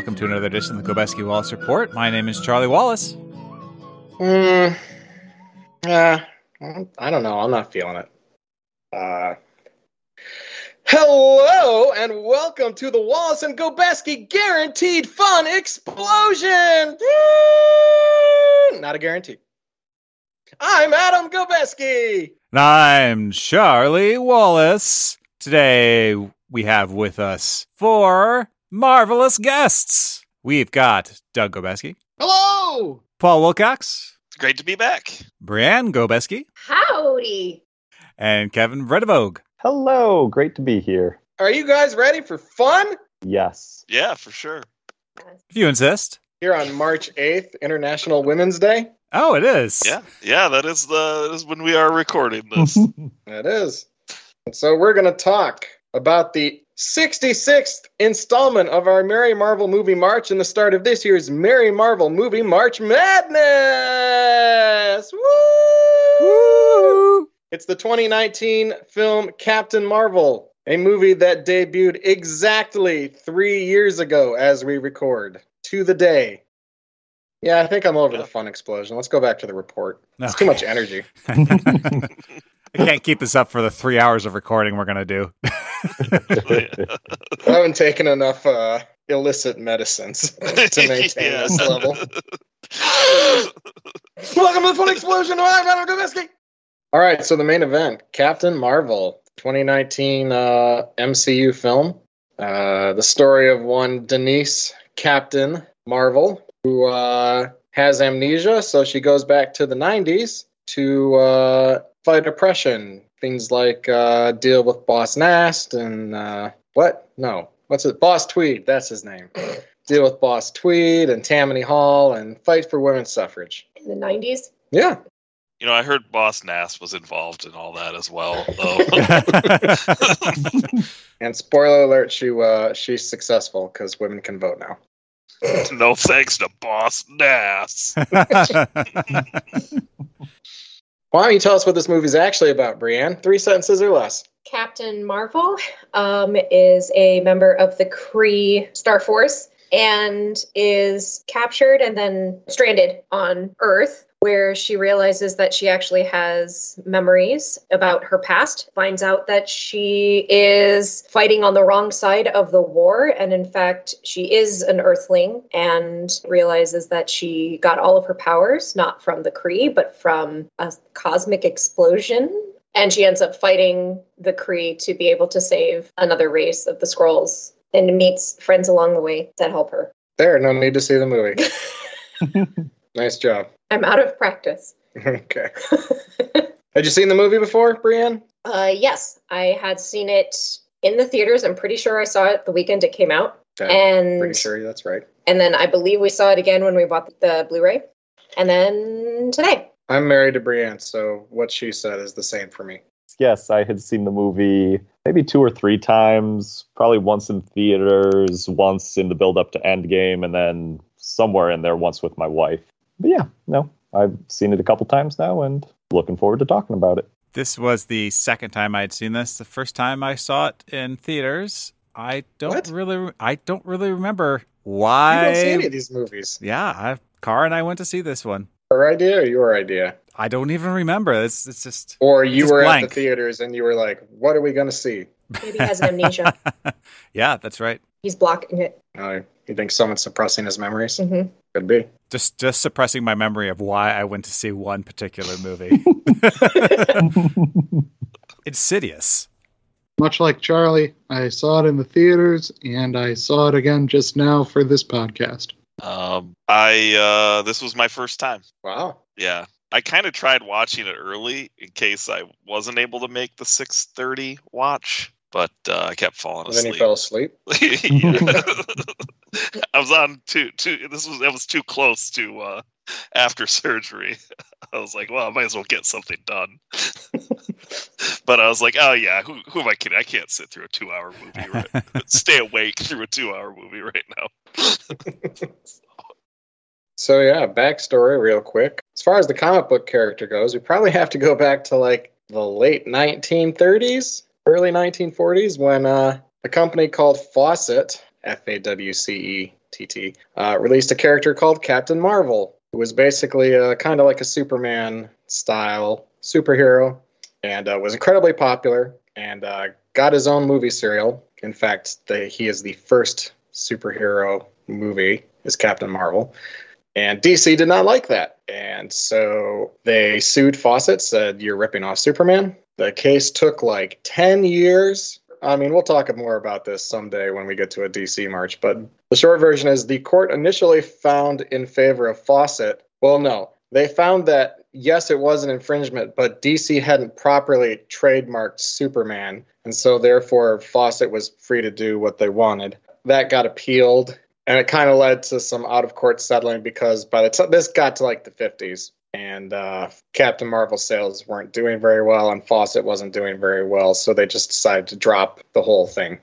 welcome to another edition of the Gobeski Wallace Report. My name is Charlie Wallace. Hmm. Uh, I don't know. I'm not feeling it. Uh, hello and welcome to the Wallace and Gobeski Guaranteed Fun Explosion. Woo! Not a guarantee. I'm Adam Gobeski. And I'm Charlie Wallace. Today we have with us four marvelous guests. We've got Doug Gobeski, Hello. Paul Wilcox, Great to be back. Brianne Gobeski, Howdy. and Kevin Vredevogue. Hello, great to be here. Are you guys ready for fun? Yes. Yeah, for sure. If you insist. Here on March 8th, International Women's Day. Oh, it is. Yeah, yeah. That is the that is when we are recording this. It is. And so we're going to talk about the 66th installment of our Merry Marvel movie March and the start of this year's Merry Marvel movie March Madness. Woo! Woo! It's the 2019 film Captain Marvel, a movie that debuted exactly three years ago as we record, to the day. Yeah, I think I'm over the fun explosion. Let's go back to the report. It's too much energy. I can't keep this up for the three hours of recording we're going to do. I haven't taken enough uh, illicit medicines to maintain Yeah. this level. Welcome to the Fun Explosion. I'm Adam Gobeski. All right, so the main event Captain Marvel, 2019 uh, MCU film. Uh, the story of one Denise Captain Marvel who uh, has amnesia, so she goes back to the 90s to uh, fight oppression. Things like uh, deal with Boss Nast and uh, what? No, what's it? Boss Tweed. That's his name. deal with Boss Tweed and Tammany Hall and fight for women's suffrage. In the 90s? Yeah. You know, I heard Boss Nass was involved in all that as well. Though. And spoiler alert, she uh, she's successful because women can vote now. no thanks to Boss Nass. Why don't you tell us what this movie's actually about, Brianne? Three sentences or less. Captain Marvel um, is a member of the Kree Star Force and is captured and then stranded on Earth, where she realizes that she actually has memories about her past, finds out that she is fighting on the wrong side of the war, and in fact, she is an Earthling, and realizes that she got all of her powers not from the Kree, but from a cosmic explosion and she ends up fighting the Kree to be able to save another race of the Skrulls and meets friends along the way that help her. There, no need to see the movie. nice job. I'm out of practice. okay. Had you seen the movie before, Brianne? Uh, yes, I had seen it in the theaters. I'm pretty sure I saw it the weekend it came out. Okay. And Pretty sure that's right. and then I believe we saw it again when we bought the Blu-ray. And then today. I'm married to Brianne, so what she said is the same for me. Yes, I had seen the movie maybe two or three times, probably once in theaters, once in the build up to Endgame, and then somewhere in there once with my wife. But yeah, no, I've seen it a couple times now and looking forward to talking about it. this was the second time I'd seen this. The first time I saw it in theaters, I don't What? really, I don't really remember why. You why. don't see any of these movies. Yeah, I, Car and I went to see this one. Her idea or your idea? I don't even remember. It's it's just Or you Just were blank. at the theaters and you were like, what are we going to see? Maybe he has amnesia. yeah, that's right. He's blocking it. Uh, you think someone's suppressing his memories? hmm Could be. Just just suppressing my memory of why I went to see one particular movie. Insidious. Much like Charlie, I saw it in the theaters and I saw it again just now for this podcast. um, I uh, this was my first time. Wow. Yeah, I kind of tried watching it early in case I wasn't able to make the six thirty watch, but uh, I kept falling And then asleep. fell asleep. Yeah. I was on too too this was that was too close to uh after surgery. I was like, well, I might as well get something done. but I was like, oh yeah, who who am I kidding? I can't sit through a two hour movie right stay awake through a two hour movie right now. So yeah, backstory real quick. As far as the comic book character goes, we probably have to go back to like the late 1930s, early 1940s, when uh, a company called Fawcett F A W C E T T, uh, released a character called Captain Marvel, who was basically uh, kind of like a Superman style superhero and uh, was incredibly popular and uh, got his own movie serial. In fact, the, he is the first superhero movie is Captain Marvel. And DC did not like that. And so they sued Fawcett, said, You're ripping off Superman. The case took like 10 years. I mean, we'll talk more about this someday when we get to a DC march. But the short version is the court initially found in favor of Fawcett. Well, no, they found that yes, it was an infringement, but DC hadn't properly trademarked Superman, and so therefore Fawcett was free to do what they wanted. That got appealed, and it kind of led to some out of court settling because by the time this got to like the 50s, and uh, Captain Marvel sales weren't doing very well, and Fawcett wasn't doing very well, so they just decided to drop the whole thing.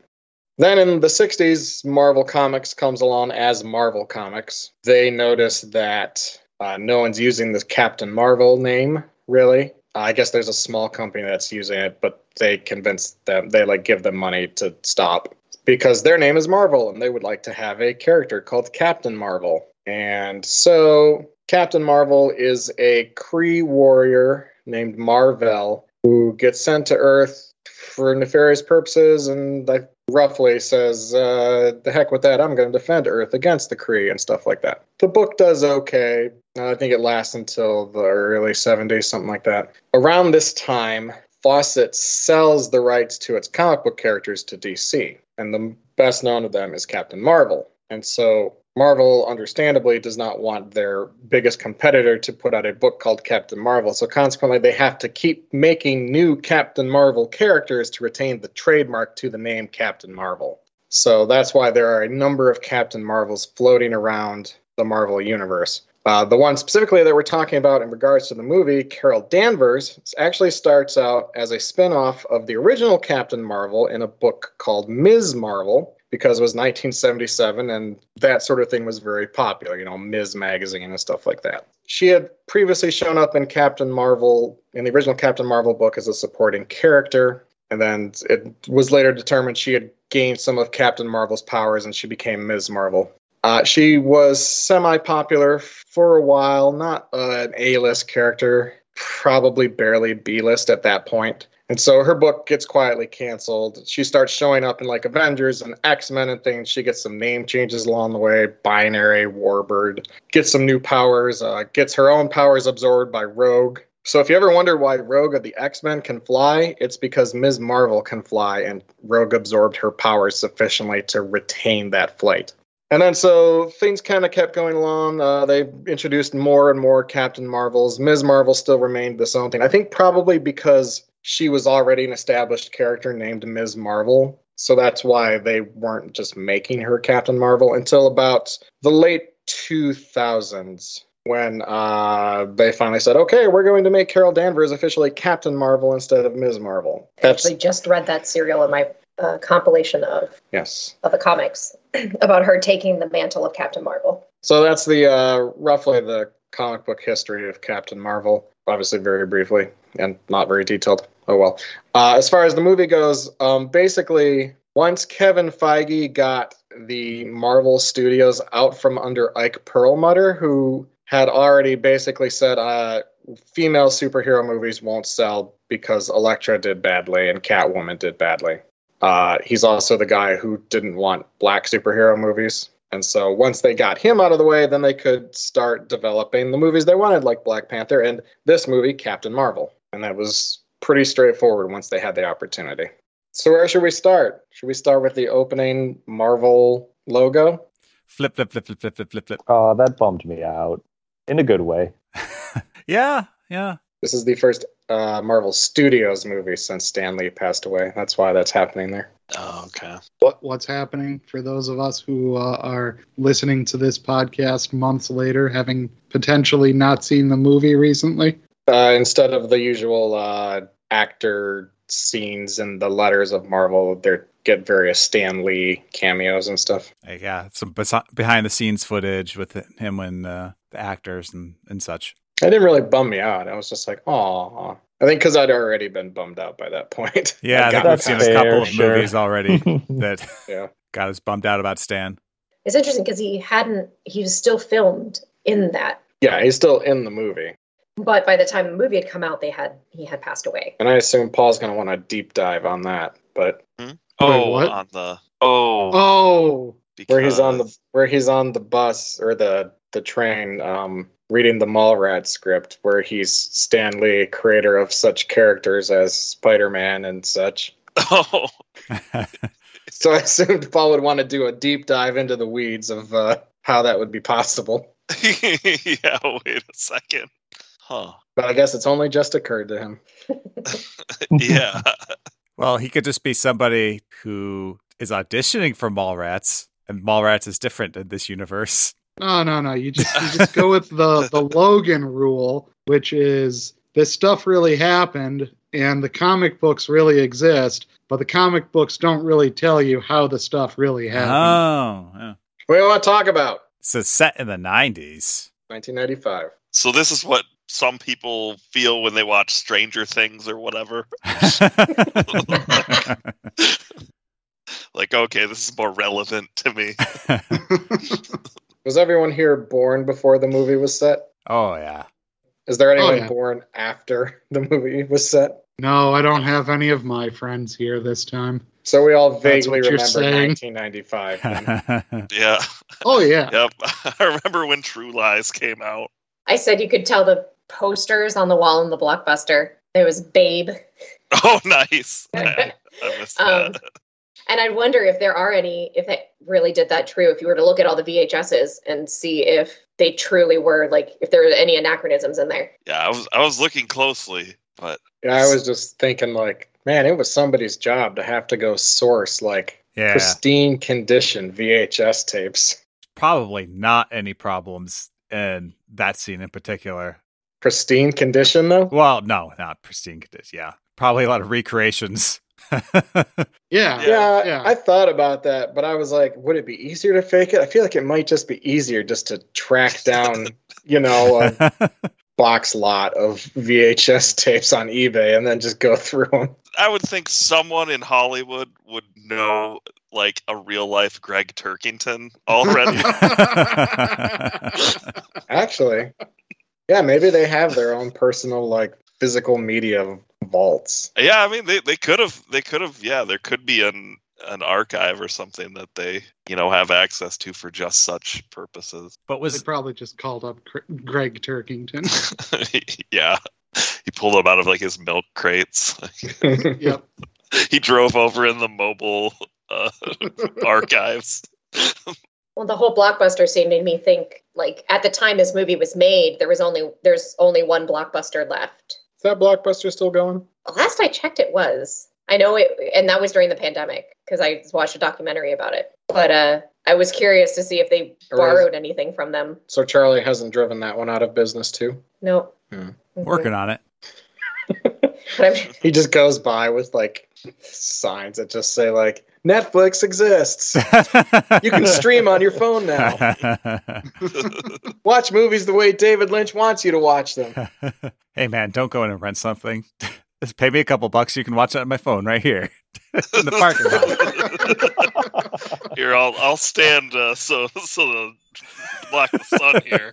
Then in the 60s, Marvel Comics comes along as Marvel Comics. They notice that uh, no one's using the Captain Marvel name, really. Uh, I guess there's a small company that's using it, but they convince them, they like give them money to stop because their name is Marvel and they would like to have a character called Captain Marvel. And so Captain Marvel is a Kree warrior named Mar-Vell who gets sent to Earth for nefarious purposes and I roughly says, uh, the heck with that, I'm going to defend Earth against the Kree and stuff like that. The book does okay. I think it lasts until the early 70s, something like that. Around this time, Fawcett sells the rights to its comic book characters to DC, and the best known of them is Captain Marvel. And so Marvel, understandably, does not want their biggest competitor to put out a book called Captain Marvel. So, consequently, they have to keep making new Captain Marvel characters to retain the trademark to the name Captain Marvel. So, that's why there are a number of Captain Marvels floating around the Marvel Universe. Uh, the one specifically that we're talking about in regards to the movie, Carol Danvers, actually starts out as a spin off of the original Captain Marvel in a book called Ms. Marvel because it was 1977 and that sort of thing was very popular, you know, Ms. Magazine and stuff like that. She had previously shown up in Captain Marvel, in the original Captain Marvel book, as a supporting character. And then it was later determined she had gained some of Captain Marvel's powers and she became Ms. Marvel. Uh, she was semi popular for a while, not uh, an A list character, probably barely B list at that point. And so her book gets quietly canceled. She starts showing up in like Avengers and X Men and things. She gets some name changes along the way. Binary, Warbird, gets some new powers, uh, gets her own powers absorbed by Rogue. So if you ever wonder why Rogue of the X Men can fly, it's because Ms. Marvel can fly and Rogue absorbed her powers sufficiently to retain that flight. And then so things kind of kept going along. Uh, they introduced more and more Captain Marvels. Ms. Marvel still remained the own thing. I think probably because she was already an established character named Ms. Marvel. So that's why they weren't just making her Captain Marvel until about the late 2000s when uh, they finally said, okay, we're going to make Carol Danvers officially Captain Marvel instead of Ms. Marvel. That's, I actually just read that serial in my uh, compilation of yes of the comics about her taking the mantle of Captain Marvel. So that's the uh, roughly the comic book history of Captain Marvel. Obviously, very briefly and not very detailed. Oh well. Uh, as far as the movie goes, um, basically, once Kevin Feige got the Marvel Studios out from under Ike Perlmutter, who had already basically said uh, female superhero movies won't sell because Elektra did badly and Catwoman did badly. Uh, he's also the guy who didn't want black superhero movies. And so once they got him out of the way, then they could start developing the movies they wanted, like Black Panther and this movie, Captain Marvel. And that was pretty straightforward once they had the opportunity. So where should we start? Should we start with the opening Marvel logo? Flip, flip, flip, flip, flip, flip, flip, flip. Oh, that bummed me out in a good way. yeah, yeah. This is the first uh, Marvel Studios movie since Stan Lee passed away. That's why that's happening there. Oh, okay. What what's happening for those of us who uh, are listening to this podcast months later, having potentially not seen the movie recently? Uh, instead of the usual uh, actor scenes and the letters of Marvel, they get various Stan Lee cameos and stuff. Yeah, some behind the scenes footage with him and uh, the actors and, and such. It didn't really bum me out. I was just like, oh, I think because I'd already been bummed out by that point. Yeah, I I'd think gotten we've seen past a couple of sure. movies already that Yeah. got us bummed out about Stan. It's interesting because he hadn't, he was still filmed in that. Yeah, he's still in the movie. But by the time the movie had come out, they had, he had passed away. And I assume Paul's going to want to deep dive on that. But Oh, what? on the oh, Oh, where he's on the where he's on the bus or the the train um reading the Mallrat script where he's Stan Lee, creator of such characters as Spider-Man and such. oh, So I assumed Paul would want to do a deep dive into the weeds of uh, how that would be possible. yeah. Wait a second. Huh. But I guess it's only just occurred to him. Yeah. well, he could just be somebody who is auditioning for Mallrats, and Mallrats is different in this universe. no, no, no. You just you just go with the the Logan rule, which is this stuff really happened, and the comic books really exist, but the comic books don't really tell you how the stuff really happened. Oh, yeah. What do you want to talk about? so it's set in the 90s. 1995. So this is what some people feel when they watch Stranger Things or whatever. Like, okay, this is more relevant to me. Was everyone here born before the movie was set? oh, yeah. Is there oh, anyone yeah. born after the movie was set? No, I don't have any of my friends here this time. So we all That's vaguely remember saying. 1995. Yeah. Oh yeah. Yep. I remember when True Lies came out. I said you could tell the posters on the wall in the blockbuster. There was Babe. Oh, nice. I, I missed Um. And I wonder if there are any, if it really did that true, if you were to look at all the VHSs and see if they truly were like, if there were any anachronisms in there. Yeah, I was I was looking closely, but yeah, I was just thinking, like, man, it was somebody's job to have to go source like yeah. pristine condition VHS tapes. Probably not any problems in that scene in particular. Pristine condition, though. Well, no, not pristine condition. Yeah. Probably a lot of recreations. Yeah. Yeah, Yeah. I thought about that, but I was like, would it be easier to fake it? I feel like it might just be easier just to track down, you know, a box lot of VHS tapes on eBay and then just go through them. I would think someone in Hollywood would know like a real life Gregg Turkington already. Actually, yeah, maybe they have their own personal like physical media vaults. yeah, I mean they, they could have they could have yeah, there could be an an archive or something that they, you know, have access to for just such purposes. but They was probably just called up Gre- Gregg Turkington. yeah. He pulled them out of like his milk crates. yep. he drove over in the mobile uh, archives. Well, the whole blockbuster scene made me think like at the time this movie was made, there was only there's only one blockbuster left. Is that blockbuster still going? Last I checked, it was. I know it, and that was during the pandemic because I watched a documentary about it. But uh, I was curious to see if they borrowed anything from them. So Charlie hasn't driven that one out of business too. No. Hmm. Mhm. working on it. But I'm, He just goes by with like signs that just say like Netflix exists. You can stream on your phone now. Watch movies the way David Lynch wants you to watch them. hey man, don't go in and rent something. Just pay me a couple bucks. You can watch it on my phone right here in the parking lot. Here, I'll I'll stand uh, so so the block the sun here.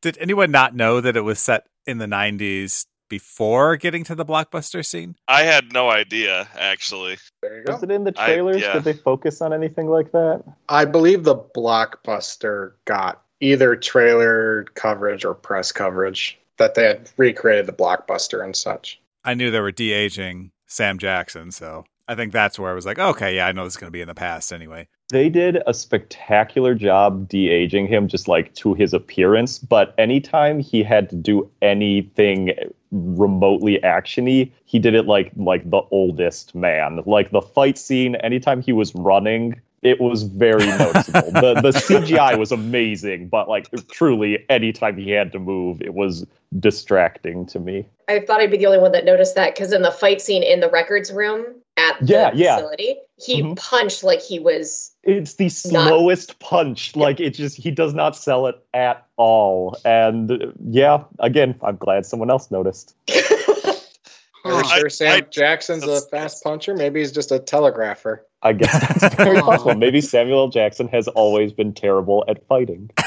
Did anyone not know that it was set in the 90s before getting to the blockbuster scene? I had no idea actually. There you go. Was it in the I- trailers? yeah. Did they focus on anything like that? I believe the blockbuster got either trailer coverage or press coverage that they had recreated the blockbuster and such. I knew they were de aging Sam Jackson, so I think that's where I was like, okay, yeah, I know this is going to be in the past anyway. They did a spectacular job de-aging him just like to his appearance, but anytime he had to do anything remotely actiony, he did it like like the oldest man. Like the fight scene, anytime he was running, it was very noticeable. the the CGI was amazing, but like truly anytime he had to move, it was distracting to me. I thought I'd be the only one that noticed that because in the fight scene in the records room at the Yeah, yeah. Facility, he Mhm. punched like he was. It's the slowest punch. Like it just he does not sell it at all. And uh, yeah, again, I'm glad someone else noticed. Are we sure I- Sam I- Jackson's a fast puncher? Maybe he's just a telegrapher. I guess that's very possible. Maybe Samuel Jackson has always been terrible at fighting.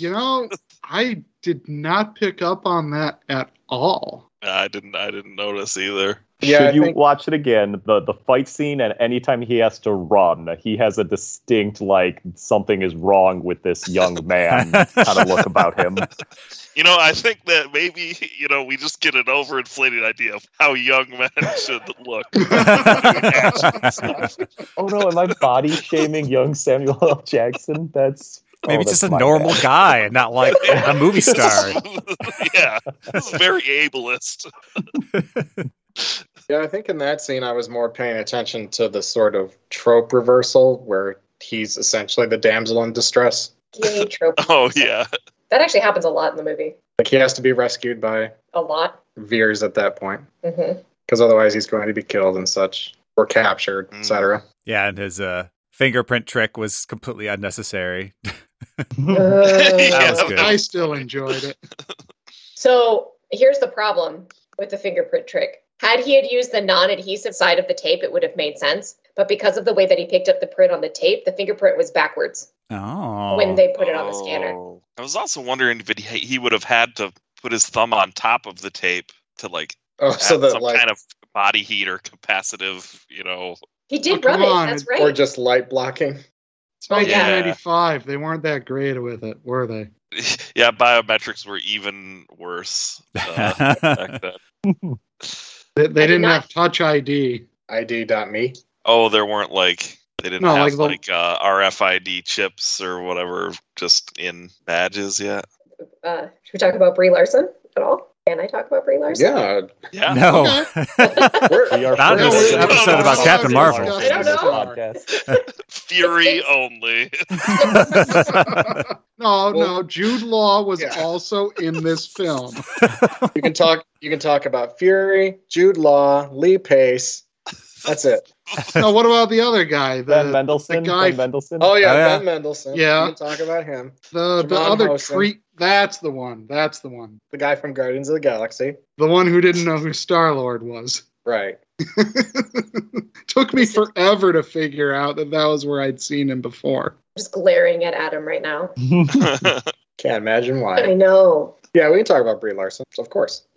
You know, I did not pick up on that at all. I didn't. I didn't notice either. Yeah, Should I you think- watch it again, the the fight scene and anytime he has to run, he has a distinct like something is wrong with this young man kind of look about him. You know, I think that maybe you know we just get an overinflated idea of how young men should look. Oh no, am I body shaming young Samuel L. Jackson? That's oh, Maybe oh, just a normal bad. guy and not like a movie star. yeah, this is very ableist. Yeah, I think in that scene I was more paying attention to the sort of trope reversal where he's essentially the damsel in distress. Gay trope. Oh yeah, That actually happens a lot in the movie. Like he has to be rescued by A lot. Vers at that point because otherwise he's going to be killed and such or captured, Mm. etc. Yeah, and his uh, fingerprint trick was completely unnecessary. That was good. I still enjoyed it. So here's the problem with the fingerprint trick. Had he had used the non-adhesive side of the tape, it would have made sense. But because of the way that he picked up the print on the tape, the fingerprint was backwards Oh. when they put it on the scanner. Oh. I was also wondering if he, he would have had to put his thumb on top of the tape to like Oh, so that some like, kind of body heat or capacitive, you know. He did Oh, rub come it. That's right. or just light blocking. It's Oh, yeah. 1995. They weren't that great with it, were they? Yeah, biometrics were even worse uh, back then. They, they did didn't not- have Touch ID. ID.me. Oh, there weren't like they didn't No, have like the- like uh, RFID chips or whatever just in badges yet. uh, should we talk about Brie Larson at all? Can I talk about Brie Larson? Yeah. Yeah. no. We're- We are Not in this episode about Captain Marvel. I don't know. Fury only. no, no. Jude Law was Yeah. also in this film. you can talk. You can talk about Fury, Jude Law, Lee Pace. That's it. No, what about the other guy? Ben The Mendelsohn. the guy- ben Mendelsohn. Oh yeah, Oh, yeah. Ben Mendelsohn. Yeah. you can talk about him. the, the other Hounsou. treat. That's the one. That's the one. The guy from Guardians of the Galaxy. The one who didn't know who Star Lord was. Right. Took me forever to figure out that that was where I'd seen him before. just glaring at Adam right now. Can't imagine why. I know. Yeah, we can talk about Brie Larson, of course.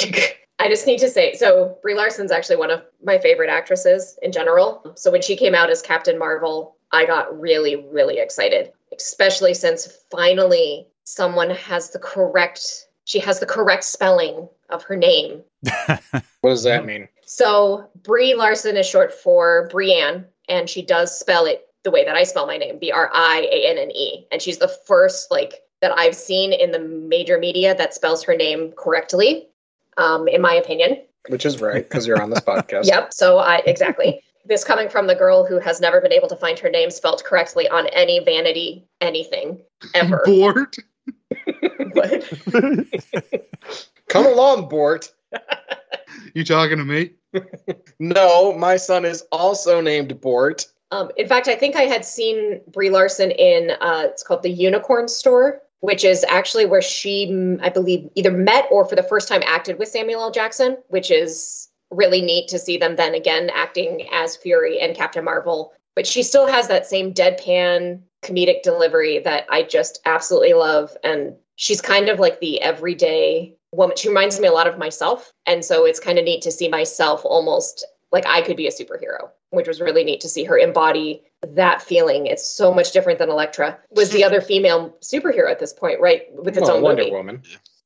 I just need to say so Brie Larson's actually one of my favorite actresses in general. So when she came out as Captain Marvel, I got really, really excited, especially since finally someone has the correct she has the correct spelling of her name. What does that mean? So Brie Larson is short for Brianne, and she does spell it the way that I spell my name, B R I A N N E. And she's the first like that I've seen in the major media that spells her name correctly, um, in my opinion. Which is right because you're on this podcast. Yep. So I exactly. this coming from the girl who has never been able to find her name spelled correctly on any vanity anything ever. Bort. Come along, Bort. You talking to me? No, my son is also named Bort. Um, in fact, I think I had seen Brie Larson in uh, it's called the Unicorn Store, which is actually where she, I believe, either met or for the first time acted with Samuel L. Jackson, which is really neat to see them then again acting as Fury and Captain Marvel. But she still has that same deadpan comedic delivery that I just absolutely love, and she's kind of like the everyday woman. She reminds me a lot of myself, and so it's kind of neat to see myself almost like I could be a superhero, which was really neat to see her embody that feeling. It's so much different than Elektra was the other female superhero at this point, right? With its Well, own Wonder movie. Woman.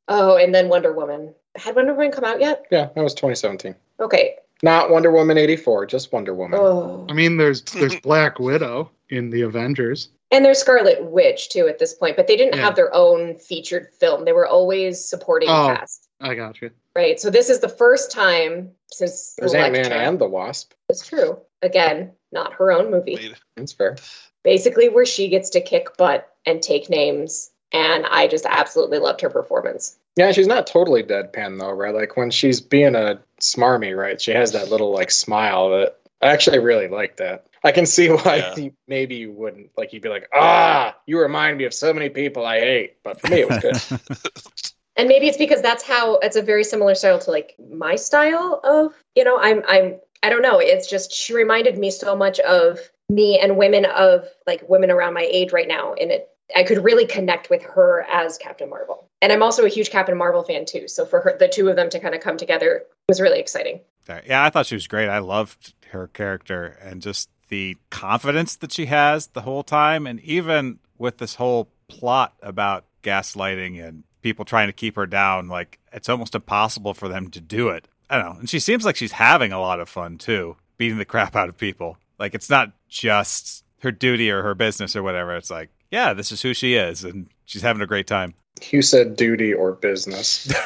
Oh, and then Wonder Woman. Had Wonder Woman come out yet? Yeah, that was 2017. Okay. Not Wonder Woman 84, just Wonder Woman. Oh. I mean, there's there's Black Widow in the Avengers. And there's Scarlet Witch too at this point, but they didn't Yeah. have their own featured film. They were always supporting Oh. cast, I got you. right? So this is the first time since There's Ant Man and the Wasp. It's true. Again, not her own movie. Wait, That's fair. basically where she gets to kick butt and take names and i just absolutely loved her performance Yeah, she's not totally deadpan though, right? Like when she's being a smarmy, right? She has that little like smile that I actually really like that. I can see why Yeah. you- maybe you wouldn't. Like you'd be like, ah, you remind me of so many people I hate. But for me, it was good. and maybe it's because that's how it's a very similar style to like my style of you know i'm i'm i don't know. It's just she reminded me so much of me and women of like women around my age right now. And it i could really connect with her as captain marvel. And i'm also a huge captain marvel fan too. So for her the two of them to kind of come together was really exciting. Yeah, I thought she was great. I loved her character and just the confidence that she has the whole time. And even with this whole plot about gaslighting and people trying to keep her down, like it's almost impossible for them to do it. I don't know. And she seems like she's having a lot of fun too, beating the crap out of people. Like it's not just her duty or her business or whatever. It's like, yeah, this is who she is. And she's having a great time. you said duty or business.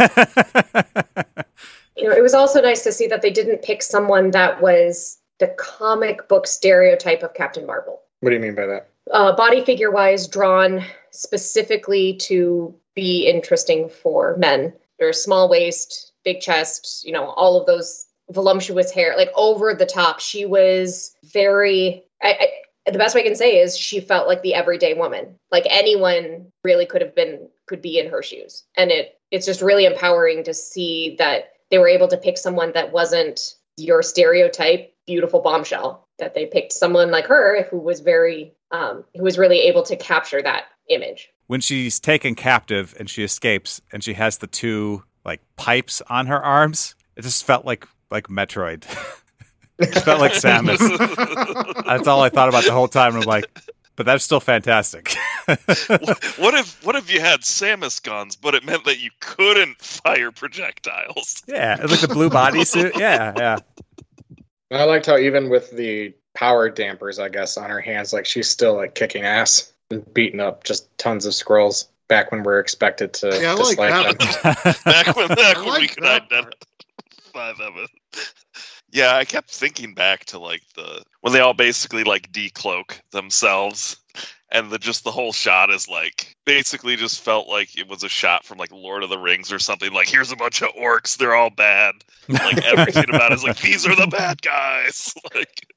you know it was also nice to see that they didn't pick someone that was the comic book stereotype of captain marvel What do you mean by that? Uh, body figure wise drawn specifically to be interesting for men. There's small waist, big chest, you know, all of those voluptuous hair, like over the top. She was very. I, I, the best way I can say is she felt like the everyday woman. Like anyone really could have been could be in her shoes, and it it's just really empowering to see that they were able to pick someone that wasn't your stereotype beautiful bombshell. That they picked someone like her who was very um, who was really able to capture that image. when she's taken captive and she escapes and she has the two like pipes on her arms, it just felt like like Metroid. it felt like Samus. That's all I thought about the whole time. I'm like, but that's still fantastic. what if what if you had Samus guns, but it meant that you couldn't fire projectiles? yeah, like the blue bodysuit. Yeah, yeah. I liked how even with the power dampers, I guess, on her hands, like she's still like kicking ass and beating up just tons of Skrulls back when we're expected to Yeah, I like dislike that. them. back when back I when we could that identify them. Yeah, I kept thinking back to like the when they all basically like decloak themselves, and the just the whole shot is like basically just felt like it was a shot from like Lord of the Rings or something. Like here's a bunch of orcs, they're all bad. Like everything about it is like these are the bad guys. Like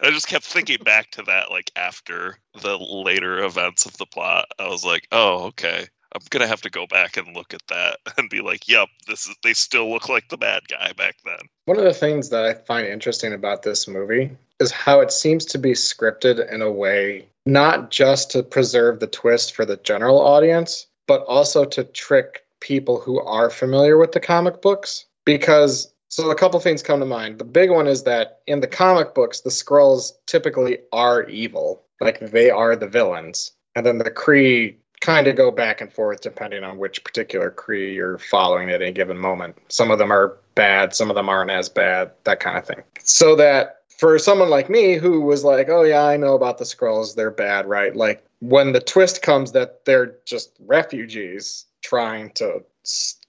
I just kept thinking back to that like after the later events of the plot. I was like, oh okay. I'm gonna have to go back and look at that and be like, "Yep, this is." They still look like the bad guy back then. One of the things that I find interesting about this movie is how it seems to be scripted in a way not just to preserve the twist for the general audience, but also to trick people who are familiar with the comic books. Because, so a couple things come to mind. The big one is that in the comic books, the Skrulls typically are evil, like they are the villains. And then the Kree kind of go back and forth depending on which particular Kree you're following at any given moment. Some of them are bad, some of them aren't as bad, that kind of thing. So that for someone like me who was like, oh yeah, I know about the Skrulls, they're bad, right? Like when the twist comes that they're just refugees trying to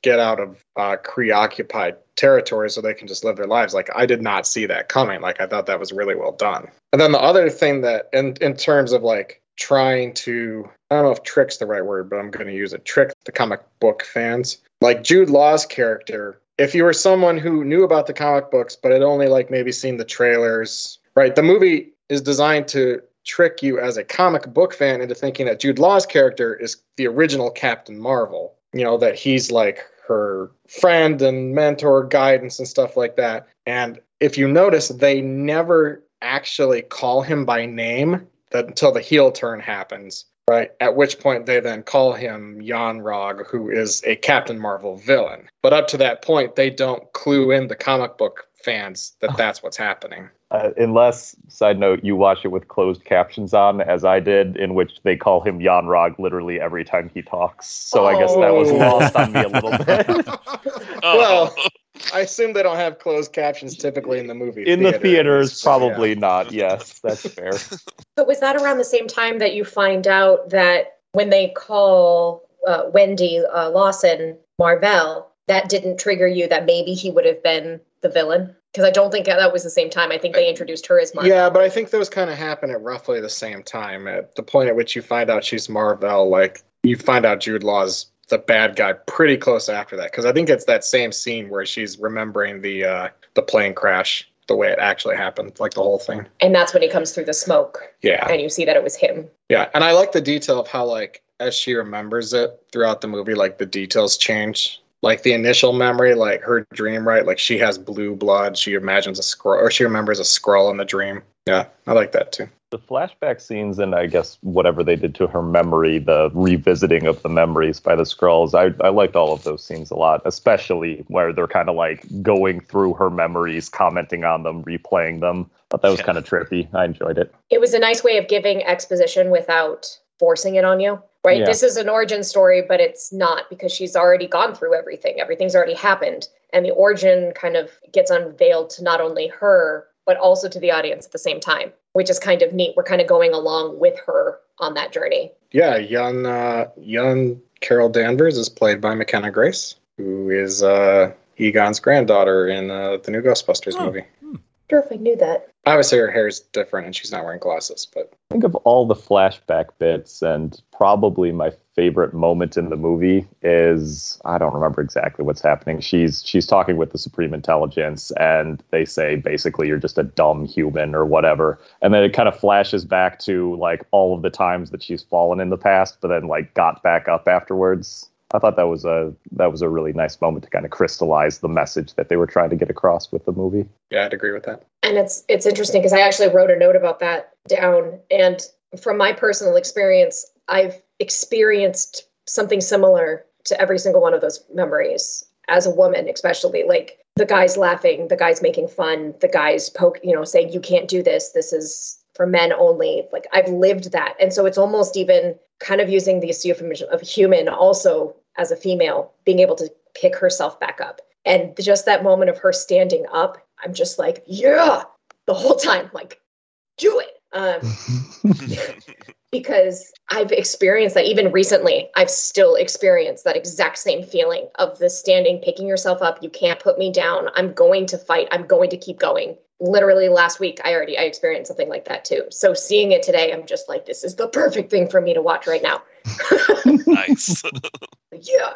get out of uh, Kree occupied territory so they can just live their lives. Like I did not see that coming. Like I thought that was really well done. And then the other thing that, in in terms of like trying to, I don't know if trick's the right word, but I'm going to use it. Trick the comic book fans. Like Jude Law's character. If you were someone who knew about the comic books but had only like maybe seen the trailers, right? The movie is designed to trick you as a comic book fan into thinking that Jude Law's character is the original Captain Marvel. You know, that he's like her friend and mentor, guidance, and stuff like that. And if you notice, they never actually call him by name until the heel turn happens, right? At which point they then call him Yon-Rogg, who is a Captain Marvel villain. But up to that point, they don't clue in the comic book fans that that's what's happening. Uh, unless, side note, you watch it with closed captions on, as I did, in which they call him Yon-Rogg literally every time he talks. So I guess that was Oh. lost on me a little bit. Oh, Well, I assume they don't have closed captions typically in the movie. in the theaters, so, yeah. probably not. Yes, that's fair. But was that around the same time that you find out that when they call uh, Wendy uh, Lawson Mar-Vell, that didn't trigger you that maybe he would have been the villain? Because I don't think that was the same time. I think they introduced her as Marvel. Yeah, but I think those kind of happen at roughly the same time. At the point at which you find out she's Marvel, like you find out Jude Law's the bad guy pretty close after that. Because I think it's that same scene where she's remembering the uh, the plane crash the way it actually happened, like the whole thing. And that's when he comes through the smoke Yeah. and you see that it was him. Yeah. And I like the detail of how, like, as she remembers it throughout the movie, like the details change. Like the initial memory, like her dream, right? Like she has blue blood. She imagines a Skrull, or she remembers a Skrull in the dream. Yeah. I like that too. The flashback scenes and I guess whatever they did to her memory, the revisiting of the memories by the Skrulls, I, I liked all of those scenes a lot, especially where they're kind of like going through her memories, commenting on them, replaying them. Thought that was Yeah. kind of trippy. I enjoyed it. It was a nice way of giving exposition without forcing it on you. Right? Yeah. This is an origin story, but it's not because she's already gone through everything. Everything's already happened. And the origin kind of gets unveiled to not only her, but also to the audience at the same time, which is kind of neat. We're kind of going along with her on that journey. Yeah. Young, uh, young Carol Danvers is played by McKenna Grace, who is uh, Egon's granddaughter in uh, the new Ghostbusters Oh. movie. I wonder if I knew that. Obviously, her hair is different and she's not wearing glasses, but think of all the flashback bits and probably my favorite moment in the movie is I don't remember exactly what's happening. She's she's talking with the supreme intelligence and they say basically you're just a dumb human or whatever. And then it kind of flashes back to like all of the times that she's fallen in the past but then like got back up afterwards. I thought that was a that was a really nice moment to kind of crystallize the message that they were trying to get across with the movie. yeah, I'd agree with that. and it's it's interesting because I actually wrote a note about that down. And from my personal experience, I've experienced something similar to every single one of those memories as a woman, especially like the guys laughing, the guys making fun, the guys poke, you know, saying you can't do this. This is for men only. Like I've lived that, and so it's almost even kind of using the euphemism of human also as a female being able to pick herself back up. And just that moment of her standing up, I'm just like, yeah, the whole time, like, do it. Um, because I've experienced that even recently. I've still experienced that exact same feeling of the standing, picking yourself up. You can't put me down. I'm going to fight. I'm going to keep going. Literally last week, I already I experienced something like that too. So seeing it today, I'm just like, this is the perfect thing for me to watch right now. nice. yeah.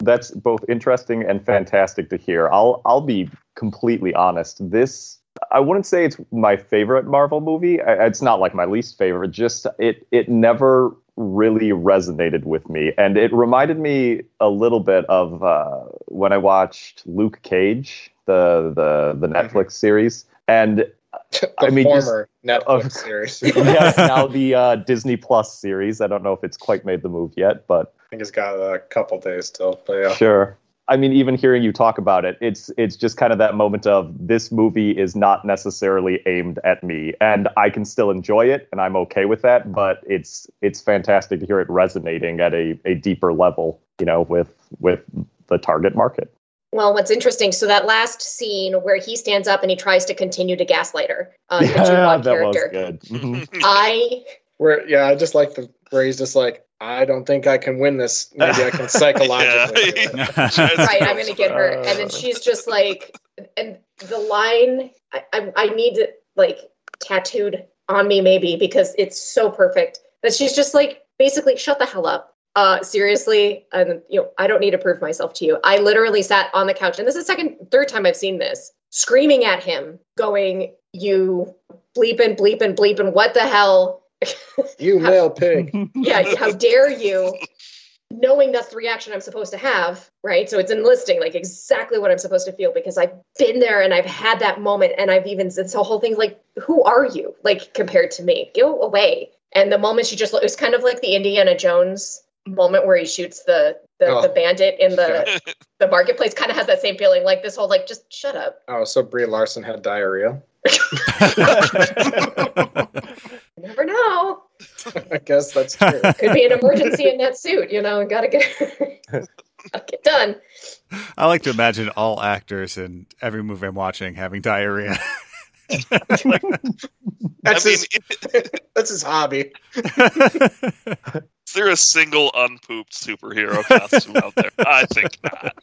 that's both interesting and fantastic to hear. I'll I'll be completely honest. This I wouldn't say it's my favorite Marvel movie. It's not like my least favorite. Just it it never really resonated with me, and it reminded me a little bit of uh, when I watched Luke Cage, the the the Netflix series, and the I mean, just- former Netflix series. Yes, now the uh, Disney Plus series. I don't know if it's quite made the move yet, but I think it's got a couple days still, but yeah. Sure. I mean, even hearing you talk about it, it's it's just kind of that moment of this movie is not necessarily aimed at me, and I can still enjoy it, and I'm okay with that. But it's it's fantastic to hear it resonating at a, a deeper level, you know, with with the target market. Well, what's interesting, so that last scene where he stands up and he tries to continue to gaslight her, uh, the Jukebug that was good. Mhm. I Where yeah, I just like the where he's just like, I don't think I can win this. Maybe I can psychologically. do it. right, I'm gonna get her, and then she's just like, and the line, I, I, I need it like tattooed on me maybe because it's so perfect that she's just like basically shut the hell up. Uh, seriously, and you know, I don't need to prove myself to you. I literally sat on the couch, and this is the second, third time I've seen this, screaming at him, going, "You bleeping, bleeping, bleeping! What the hell? You male pig. yeah, how dare you? Knowing that's the reaction I'm supposed to have, right? So it's enlisting like exactly what I'm supposed to feel because I've been there and I've had that moment and I've even this whole thing's like, who are you? Like compared to me, go away. And the moment she just it was kind of like the Indiana Jones moment where he shoots the the, Oh. the bandit in the the marketplace kind of has that same feeling like this whole like just shut up Oh, so Brie Larson had diarrhea. never know I guess that's true. could be an emergency in that suit you know gotta get gotta get done I like to imagine all actors in every movie I'm watching having diarrhea. That's I mean, his. That's his hobby. is there a single unpooped superhero costume out there? I think not.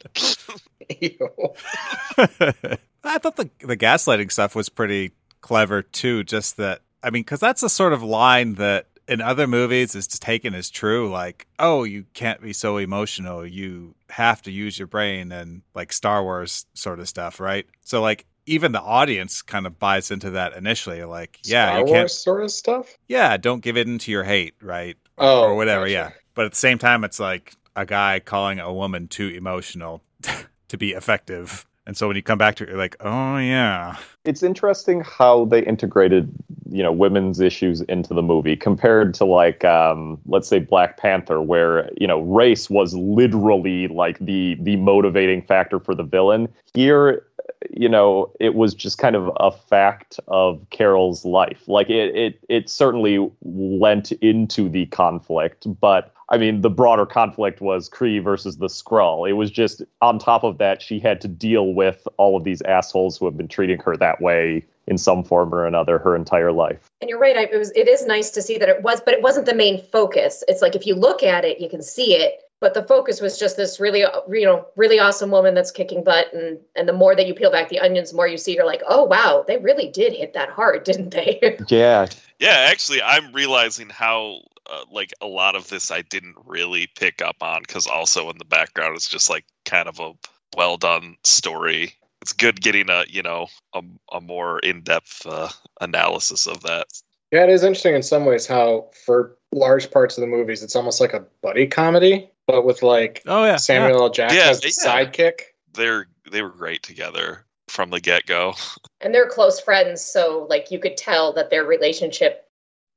I thought the the gaslighting stuff was pretty clever too. Just that, I mean, because that's a sort of line that in other movies is taken as true. Like, oh, you can't be so emotional. You have to use your brain, and like Star Wars sort of stuff, right? So, like even the audience kind of buys into that initially. Like, yeah, Star you can't. sort of stuff. Yeah, don't give in to your hate, right? Oh, or whatever. gotcha. Yeah, but at the same time, it's like a guy calling a woman too emotional to be effective. And so when you come back to it, you're like, oh yeah, it's interesting how they integrated you know women's issues into the movie compared to like um, let's say black panther where you know race was literally like the the motivating factor for the villain here you know it was just kind of a fact of carol's life like it it, it certainly lent into the conflict but I mean, the broader conflict was Kree versus the Skrull. It was just on top of that, she had to deal with all of these assholes who have been treating her that way in some form or another her entire life. And you're right. It was. It is nice to see that it was, but it wasn't the main focus. It's like if you look at it, you can see it, but the focus was just this really, you know, really awesome woman that's kicking butt. And and the more that you peel back the onions, the more you see. You're like, oh wow, they really did hit that hard, didn't they? Yeah, Yeah, actually, I'm realizing how uh, like a lot of this I didn't really pick up on because also in the background it's just like kind of a well done story. It's good getting a you know a, a more in depth uh, analysis of that. Yeah, it is interesting in some ways how for large parts of the movies it's almost like a buddy comedy, but with like oh yeah, Samuel L. Jackson Yeah, as the yeah. sidekick. They're they were great together from the get go. and they're close friends, so like you could tell that their relationship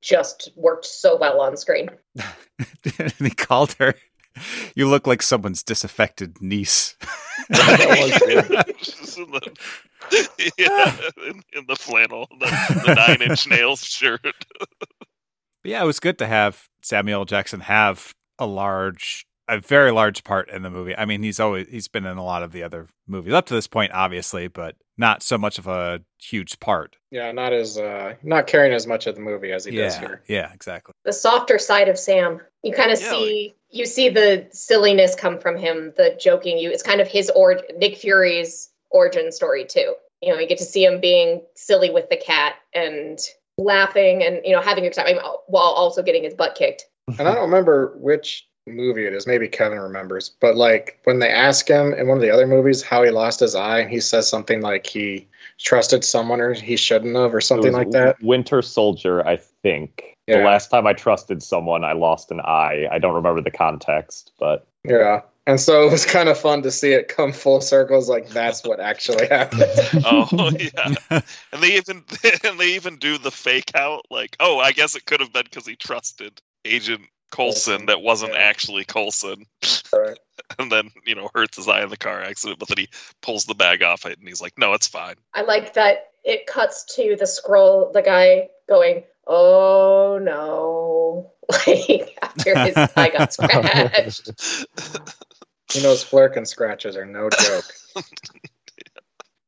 just worked so well on screen. And he called her. You look like someone's disaffected niece. In the, yeah, in, in the flannel, the, the nine inch nails shirt. But yeah, it was good to have Samuel Jackson have a large, a very large part in the movie. I mean, he's always he's been in a lot of the other movies up to this point, obviously, but not so much of a huge part. Yeah, not as uh not carrying as much of the movie as he does here. yeah, exactly. The softer side of Sam. You kind of Yeah, see you see the silliness come from him, the joking. You it's kind of his or Nick Fury's origin story too. You know, you get to see him being silly with the cat and laughing and you know having a time while also getting his butt kicked. And I don't remember which movie it is. Maybe Kevin remembers. But like when they ask him in one of the other movies how he lost his eye, he says something like he trusted someone or he shouldn't have or something like that. Winter Soldier, I think. The last time I trusted someone, I lost an eye. I don't remember the context, but Yeah. And so it was kind of fun to see it come full circles. Like that's what actually happened. Oh yeah, and they even and they even do the fake out like, oh, I guess it could have been because he trusted Agent Coulson Coulson, that wasn't yeah. actually Coulson. Right. and then you know hurts his eye in the car accident, but then he pulls the bag off it and he's like, no, it's fine. I like that it cuts to the Skrull, the guy going, "Oh no!" Like after his eye got scratched. He knows Flerken scratches are no joke.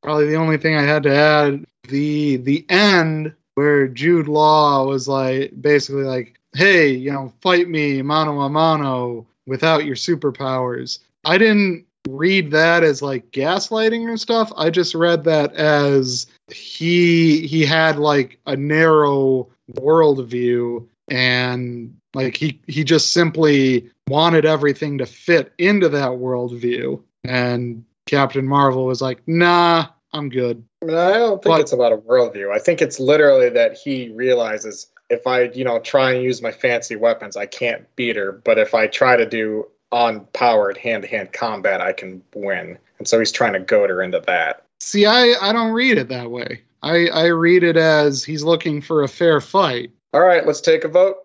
Probably the only thing I had to add the the end where Jude Law was like basically like, "Hey, you know, fight me mano a mano without your superpowers." I didn't read that as like gaslighting or stuff. I just read that as he he had like a narrow worldview and like he he just simply wanted everything to fit into that worldview and Captain Marvel was like, "Nah, I'm good." I don't think But- it's about a worldview. I think it's literally that he realizes if I, you know, try and use my fancy weapons, I can't beat her. But if I try to do unpowered hand-to-hand combat, I can win. And so he's trying to goad her into that. See, I I don't read it that way. I I read it as he's looking for a fair fight. All right, let's take a vote.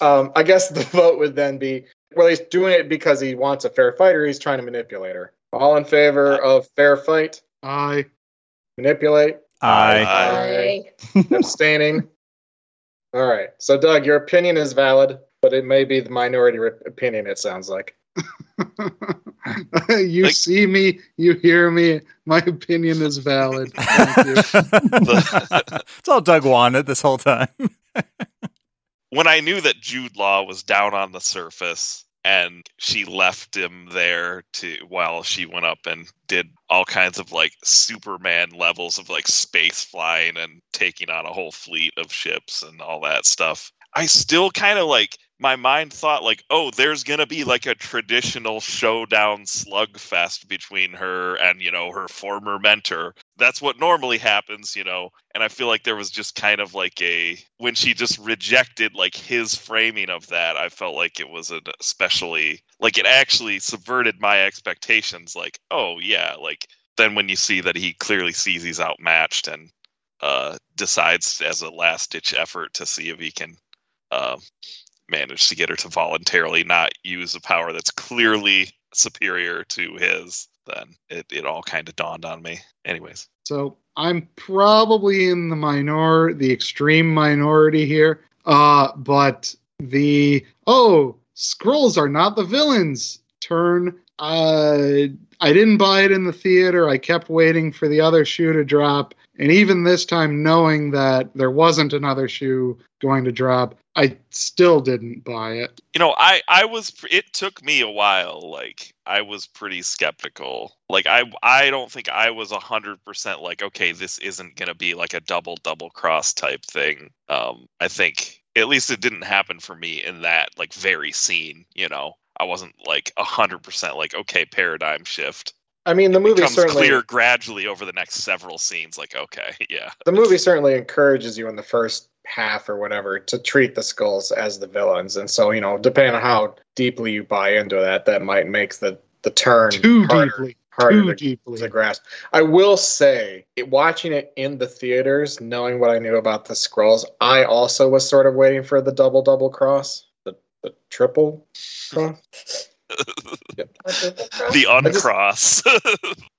Um, I guess the vote would then be, well, he's doing it because he wants a fair fight, or he's trying to manipulate her. All in favor of fair fight, I manipulate, I Uh, I, abstaining. All right. So, Doug, your opinion is valid, but it may be the minority re- opinion. It sounds like. you Like- see me, you hear me. My opinion is valid. Thank you. it's all Doug wanted this whole time. when I knew that Jude Law was down on the surface and she left him there to while she went up and did all kinds of like Superman levels of like space flying and taking on a whole fleet of ships and all that stuff. I still kind of like my mind thought like, oh, there's gonna be like a traditional showdown slugfest between her and you know her former mentor. That's what normally happens, you know. And I feel like there was just kind of like a when she just rejected like his framing of that. I felt like it was an especially like it actually subverted my expectations. Like, oh yeah, like then when you see that he clearly sees he's outmatched and uh, decides as a last ditch effort to see if he can uh, manage to get her to voluntarily not use a power that's clearly superior to his, then it, it all kind of dawned on me. Anyways. So I'm probably in the minor, the extreme minority here. Uh, but the oh, Skrulls are not the villains turn. Uh, I didn't buy it in the theater. I kept waiting for the other shoe to drop. And even this time, knowing that there wasn't another shoe going to drop, I still didn't buy it. You know, I I was it took me a while like I was pretty skeptical. Like I I don't think I was a 100% like okay, this isn't going to be like a double double cross type thing. Um I think at least it didn't happen for me in that like very scene, you know. I wasn't like a hundred percent like okay paradigm shift. I mean, the It movie becomes certainly clear gradually over the next several scenes. Like okay, yeah, the movie certainly encourages you in the first half or whatever to treat the Skrulls as the villains, and so you know, depending on how deeply you buy into that, that might make the the turn Too harder, deeply. harder Too to, deeply. to grasp. I will say, it, watching it in the theaters, knowing what I knew about the Skrulls, I also was sort of waiting for the double double cross, the the triple cross. the uncross.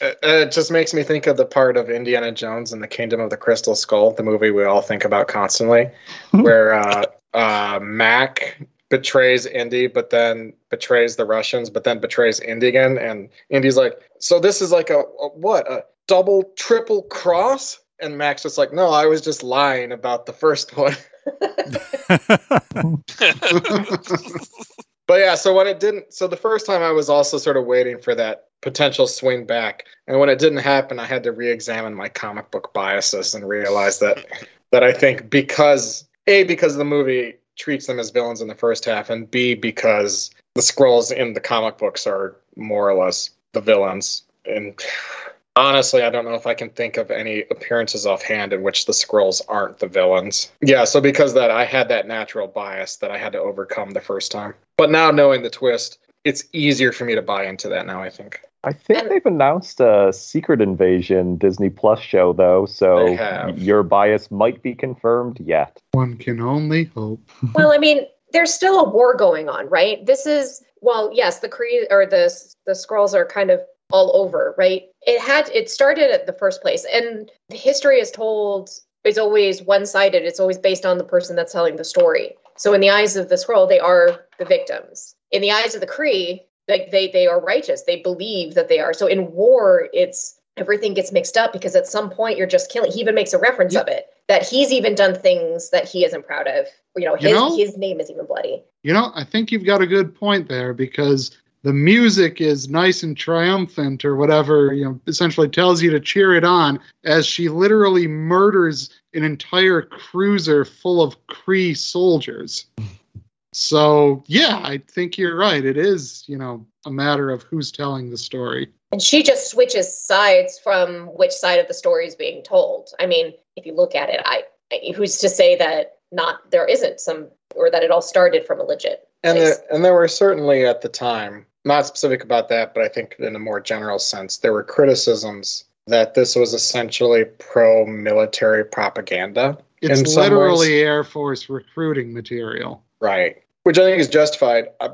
It, it just makes me think of the part of Indiana Jones and the Kingdom of the Crystal Skull, the movie we all think about constantly, where uh, uh, Mac betrays Indy, but then betrays the Russians, but then betrays Indy again, and Indy's like, "So this is like a, a what? A double, triple cross?" And Mac's just like, "No, I was just lying about the first one." But yeah, so when it didn't, so the first time I was also sort of waiting for that potential swing back, and when it didn't happen, I had to re-examine my comic book biases and realize that that I think because a because the movie treats them as villains in the first half, and b because the Skrulls in the comic books are more or less the villains. And honestly, I don't know if I can think of any appearances offhand in which the Skrulls aren't the villains. Yeah, so because that, I had that natural bias that I had to overcome the first time. But now knowing the twist, it's easier for me to buy into that now. I think. I think uh, they've announced a Secret Invasion Disney Plus show, though, so your bias might be confirmed yet. One can only hope. well, I mean, there's still a war going on, right? This is well, yes, the Kree or the the Skrulls are kind of all over, right? It had it started at the first place, and the history is told is always one sided. It's always based on the person that's telling the story. So in the eyes of the Skrull, they are the victims. In the eyes of the Kree, like they they are righteous. They believe that they are. So in war, it's everything gets mixed up because at some point you're just killing. He even makes a reference of it that he's even done things that he isn't proud of. You know, You his know? his name is even bloody. You know, I think you've got a good point there because the music is nice and triumphant or whatever, you know, essentially tells you to cheer it on as she literally murders an entire cruiser full of Kree soldiers. So, yeah, I think you're right. It is, you know, a matter of who's telling the story. And she just switches sides from which side of the story is being told. I mean, if you look at it, I I- who's to say that not there isn't some or that it all started from a legit And there, and there were certainly at the time, not specific about that, but I think in a more general sense, there were criticisms that this was essentially pro-military propaganda. It's literally ways- Air Force recruiting material. Right. Which I think is justified. Uh,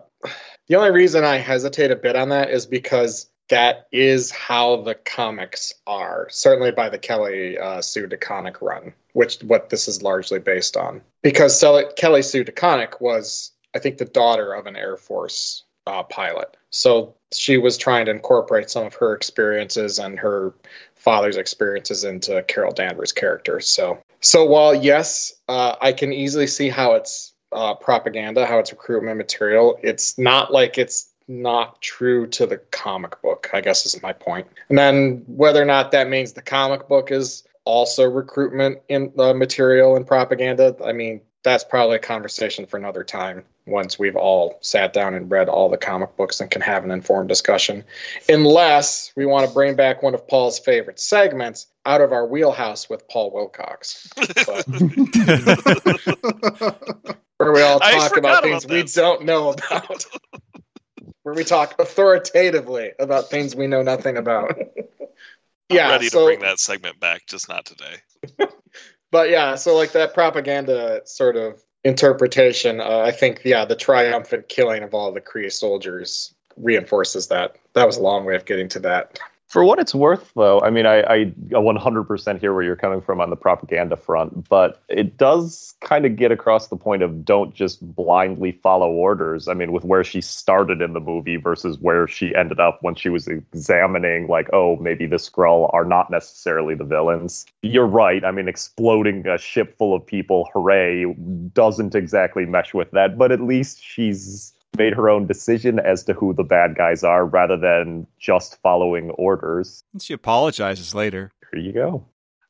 the only reason I hesitate a bit on that is because that is how the comics are. Certainly by the Kelly uh, Sue DeConnick run, which what this is largely based on. Because Kelly Sue DeConnick was, I think, the daughter of an Air Force uh, pilot. So she was trying to incorporate some of her experiences and her father's experiences into Carol Danvers' character. So, so while yes, uh, I can easily see how it's uh, propaganda, how it's recruitment material, it's not like it's not true to the comic book. I guess is my point. And then whether or not that means the comic book is also recruitment in uh, material and propaganda, I mean that's probably a conversation for another time once we've all sat down and read all the comic books and can have an informed discussion. Unless we want to bring back one of Paul's favorite segments out of our wheelhouse with Paul Wilcox. But, where we all talk about things about we don't know about. where we talk authoritatively about things we know nothing about. Yeah, ready so, to bring that segment back, just not today. but yeah, so like that propaganda sort of interpretation, uh, I think, yeah, the triumphant killing of all the Kree soldiers reinforces that. That was a long way of getting to that. For what it's worth, though, I mean, I, I 100% hear where you're coming from on the propaganda front, but it does kind of get across the point of don't just blindly follow orders. I mean, with where she started in the movie versus where she ended up when she was examining, like, oh, maybe the Skrull are not necessarily the villains. You're right. I mean, exploding a ship full of people, hooray, doesn't exactly mesh with that, but at least she's made her own decision as to who the bad guys are rather than just following orders. And she apologizes later. Here you go.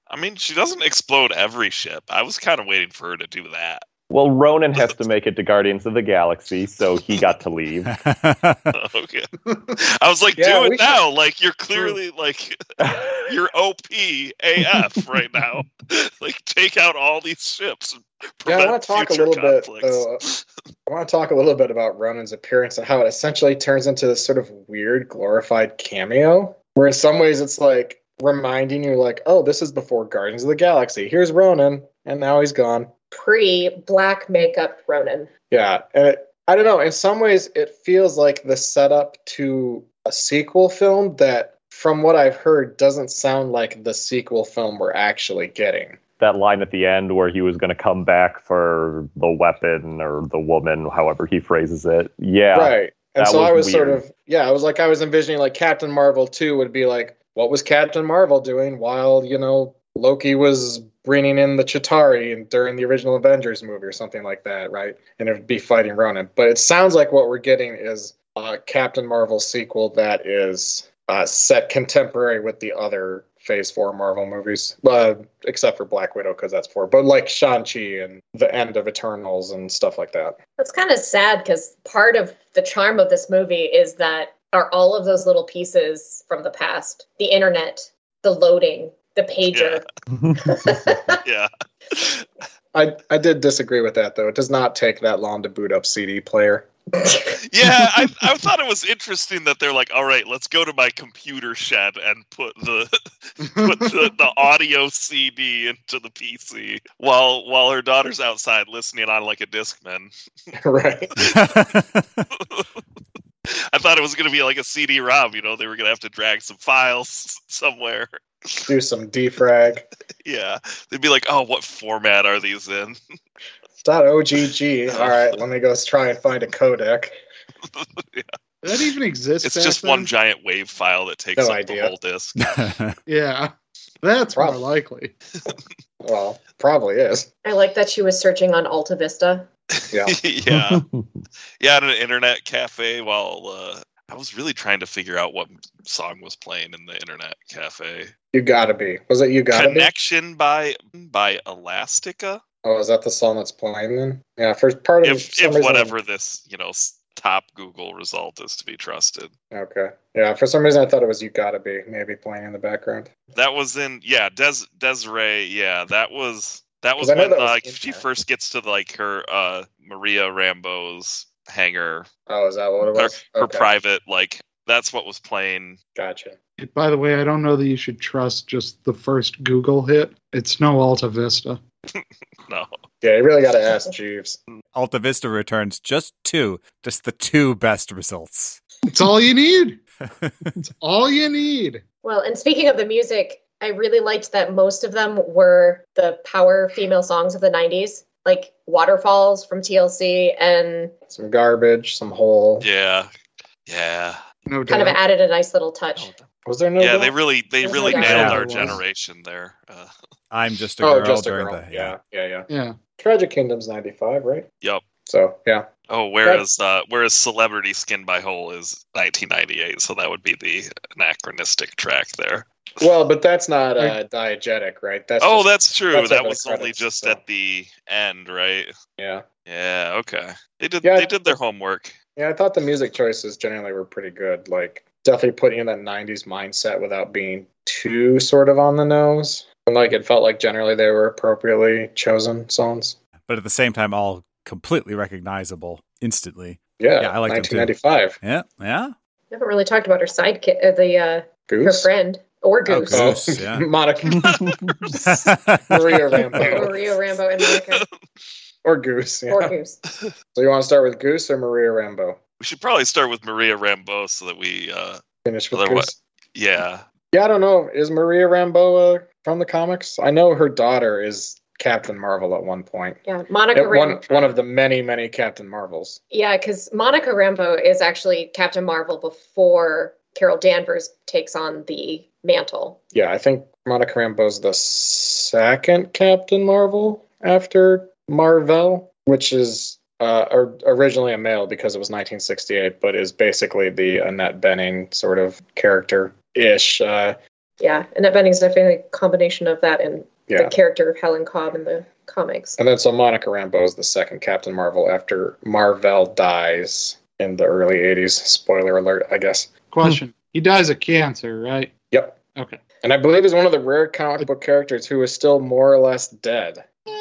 I mean, she doesn't explode every ship. I was kind of waiting for her to do that. Well, Ronan has to make it to Guardians of the Galaxy, so he got to leave. okay. I was like, Yeah, do it now. Like, you're clearly like you're OP AF right now. like, take out all these ships. And Yeah, I want to talk a future little bit. Uh, I want to talk a little bit about Ronan's appearance and how it essentially turns into this sort of weird glorified cameo, where in some ways it's like reminding you, like, oh, this is before Guardians of the Galaxy. Here's Ronan, and now he's gone. Pre black makeup Ronan. Yeah, and it, I don't know. In some ways, it feels like the setup to a sequel film that, from what I've heard, doesn't sound like the sequel film we're actually getting. that line at the end where he was going to come back for the weapon or the woman, however he phrases it. Yeah. right. And so was I was sort of yeah, I was like I was envisioning like Captain Marvel 2 would be like what was Captain Marvel doing while, you know, Loki was bringing in the Chitauri during the original Avengers movie or something like that, right? And it would be fighting Ronan. But it sounds like what we're getting is a Captain Marvel sequel that is uh, set contemporary with the other Phase 4 Marvel movies, uh, except for Black Widow because that's four. But like Shang-Chi and the end of Eternals and stuff like that. That's kind of sad because part of the charm of this movie is that are all of those little pieces from the past the internet, the loading, the pager. yeah. I, I did disagree with that though. It does not take that long to boot up CD player. Yeah, I, I thought it was interesting that they're like, all right, let's go to my computer shed and put the put the, the audio CD into the PC while while her daughter's outside listening on like a Discman. right. I thought it was going to be like a CD-ROM. You know, they were going to have to drag some files somewhere. Do some defrag. Yeah, they'd be like, "Oh, what format are these in?" It's not OGG. All right, let me go try and find a codec. Did that even exist? It's back just then? one giant wave file that takes No up the whole disk. Yeah, that's more likely. Well, probably is. I like that she was searching on Alta Vista. Yeah. yeah, yeah, at an internet cafe while uh, I was really trying to figure out what song was playing in the internet cafe. You gotta be. Was it you gotta be? Connection by by Elastica. Oh, is that the song that's playing then? Yeah, for part of If if whatever this you know top Google result is to be trusted. Okay. Yeah, for some reason I thought it was you gotta be maybe playing in the background. That was in yeah Des Des'ree yeah that was that was when that was like in she first gets to like her uh Maria Rambeau's hangar Oh, is that what it was? her Okay, private like that's what was playing Gotcha. By the way, I don't know that you should trust just the first Google hit. It's no Alta Vista. no Yeah, you really gotta ask Jeeves. Alta Vista returns just two, just the two best results. It's all you need. It's all you need. Well, and speaking of the music, I really liked that most of them were the power female songs of the 90s, like Waterfalls from TLC, and Some garbage, some hole. yeah yeah No kind of added a nice little touch. Was there no? yeah doubt? they really they There's really no nailed our generation there uh, I'm just a Oh, girl just a during girl. the Yeah, yeah, yeah. yeah. Tragic Kingdom's ninety five, right? yep So yeah. Oh, whereas uh, whereas Celebrity Skin by Hole is 1998, so that would be the anachronistic track there. Well, but that's not uh, diegetic, right? That's oh, just- that's true. that's that under the was only just so. at the end, right? yeah. Yeah. Okay. They did. Yeah, they did their homework. Yeah, I thought the music choices generally were pretty good. Like definitely putting in that '90s mindset without being too sort of on the nose. And like it felt like generally they were appropriately chosen songs. but at the same time, all completely recognizable instantly. Yeah, Yeah, I like them too. 1995. Yeah, yeah. We haven't really talked about her sidekick, uh, the uh, her Goose. friend or Oh, Goose. Goose. yeah. Monica Maria Rambeau Maria Rambeau and Monica or Goose. Yeah. or Goose. So you want to start with Goose or Maria Rambeau? We should probably start with Maria Rambeau so that we. uh Finish with Otherwise- Goose. Yeah. Yeah, I don't know. Is Maria Rambeau uh, from the comics? I know her daughter is Captain Marvel at one point. Yeah, Monica one one of the many many Captain Marvels. Yeah, because Monica Rambeau is actually Captain Marvel before Carol Danvers takes on the mantle. Yeah, I think Monica Rambeau's the second Captain Mar-Vell after Marvel, which is uh, originally a male because it was 1968, but is basically the Annette Bening sort of character ish. Uh, Yeah, Annette Bening's definitely a combination of that and yeah. the character of Helen Cobb in the comics. And then so Monica Rambeau is the second Captain Marvel after Mar-Vell dies in the early 80s. Spoiler alert, I guess. Question. He dies of cancer, right? Yep. Okay. And I believe he's one of the rare comic book characters who is still more or less dead. Uh,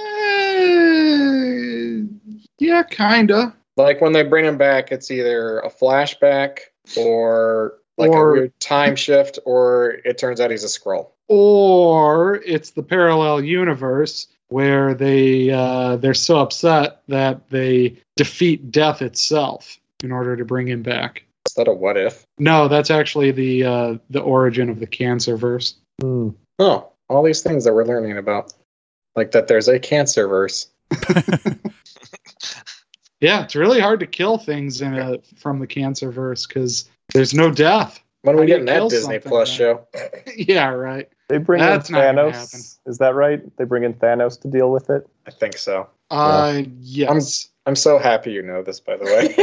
yeah, kinda. Like when they bring him back, it's either a flashback or like Or- a weird time shift, or it turns out he's a Skrull. Or it's the parallel universe where they uh, they're so upset that they defeat death itself in order to bring him back. Is that a what if? No, that's actually the uh, the origin of the cancer verse. Hmm. Oh, all these things that we're learning about. Like that there's a cancer verse. Yeah, it's really hard to kill things in a, from the cancer verse because there's no death. When are we do you getting that Disney Plus then? show? yeah, right. They bring That's in not gonna Thanos. Is that right? They bring in Thanos to deal with it. I think so. Uh, yes. I'm so happy you know this, by the way.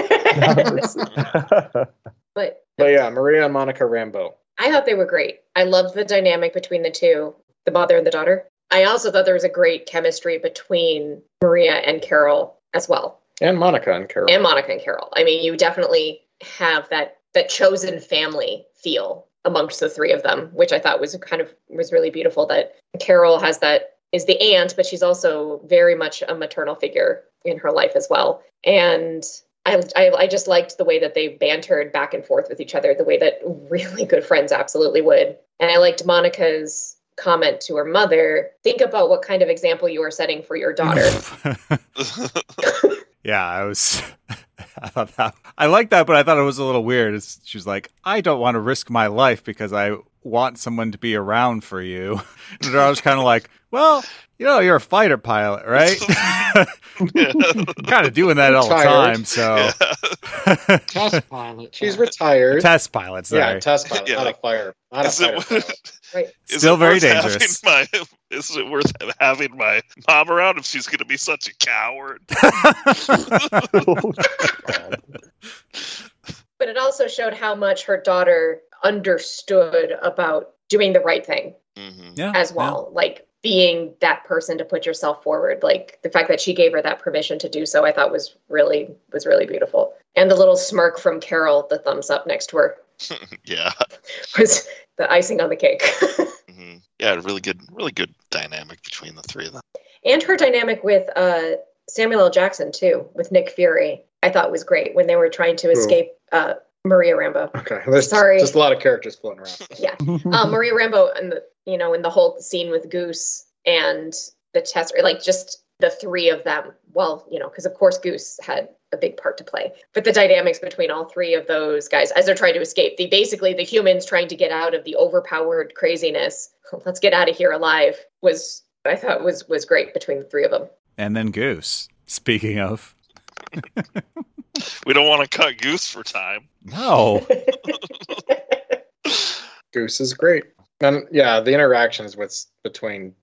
but but yeah, Maria and Monica Rambeau. I thought they were great. I loved the dynamic between the two, the mother and the daughter. I also thought there was a great chemistry between Maria and Carol as well. And Monica and Carol. and Monica and Carol. I mean, you definitely have that that chosen family feel amongst the three of them, which I thought was kind of was really beautiful. That Carol has that is the aunt, but she's also very much a maternal figure in her life as well. And I, I, I just liked the way that they bantered back and forth with each other, the way that really good friends absolutely would. And I liked Monica's comment to her mother think about what kind of example you are setting for your daughter. yeah, I was. I thought that I like that, but I thought it was a little weird. It's, she was like, "I don't want to risk my life because I want someone to be around for you." And I was kind of like, "Well, you know, you're a fighter pilot, right? kind of doing that all the time." So, Test pilot. She's retired. test pilot, sorry. yeah, test pilot, Yeah. not a fire. Not a Is fighter it, pilot. Right. is Still it very worth having dangerous. My, is it worth having my mom around if she's going to be such a coward? But it also showed how much her daughter understood about doing the right thing hmm yeah, as well. Like being that person to put yourself forward. Like the fact that she gave her that permission to do so, I thought was really was really beautiful. And the little smirk from Carol, the thumbs up next to her, Yeah. was the icing on the cake. hmm Yeah, really good, really good dynamic between the three of them. and her dynamic with uh, Samuel L. Jackson too, with Nick Fury, I thought was great when they were trying to escape uh, Maria Rambeau. Okay, there's Sorry. just a lot of characters floating around. Yeah, um, Maria Rambeau and the you know in the whole scene with Goose and the test, like just the three of them. Well, you know, because of course Goose had a big part to play, but the dynamics between all three of those guys as they're trying to escape, the basically the humans trying to get out of the overpowered craziness. Let's get out of here alive was I thought was was great between the three of them. and then Goose. Speaking of, We don't want to cut Goose for time. no, Goose is great. And yeah, the interactions with between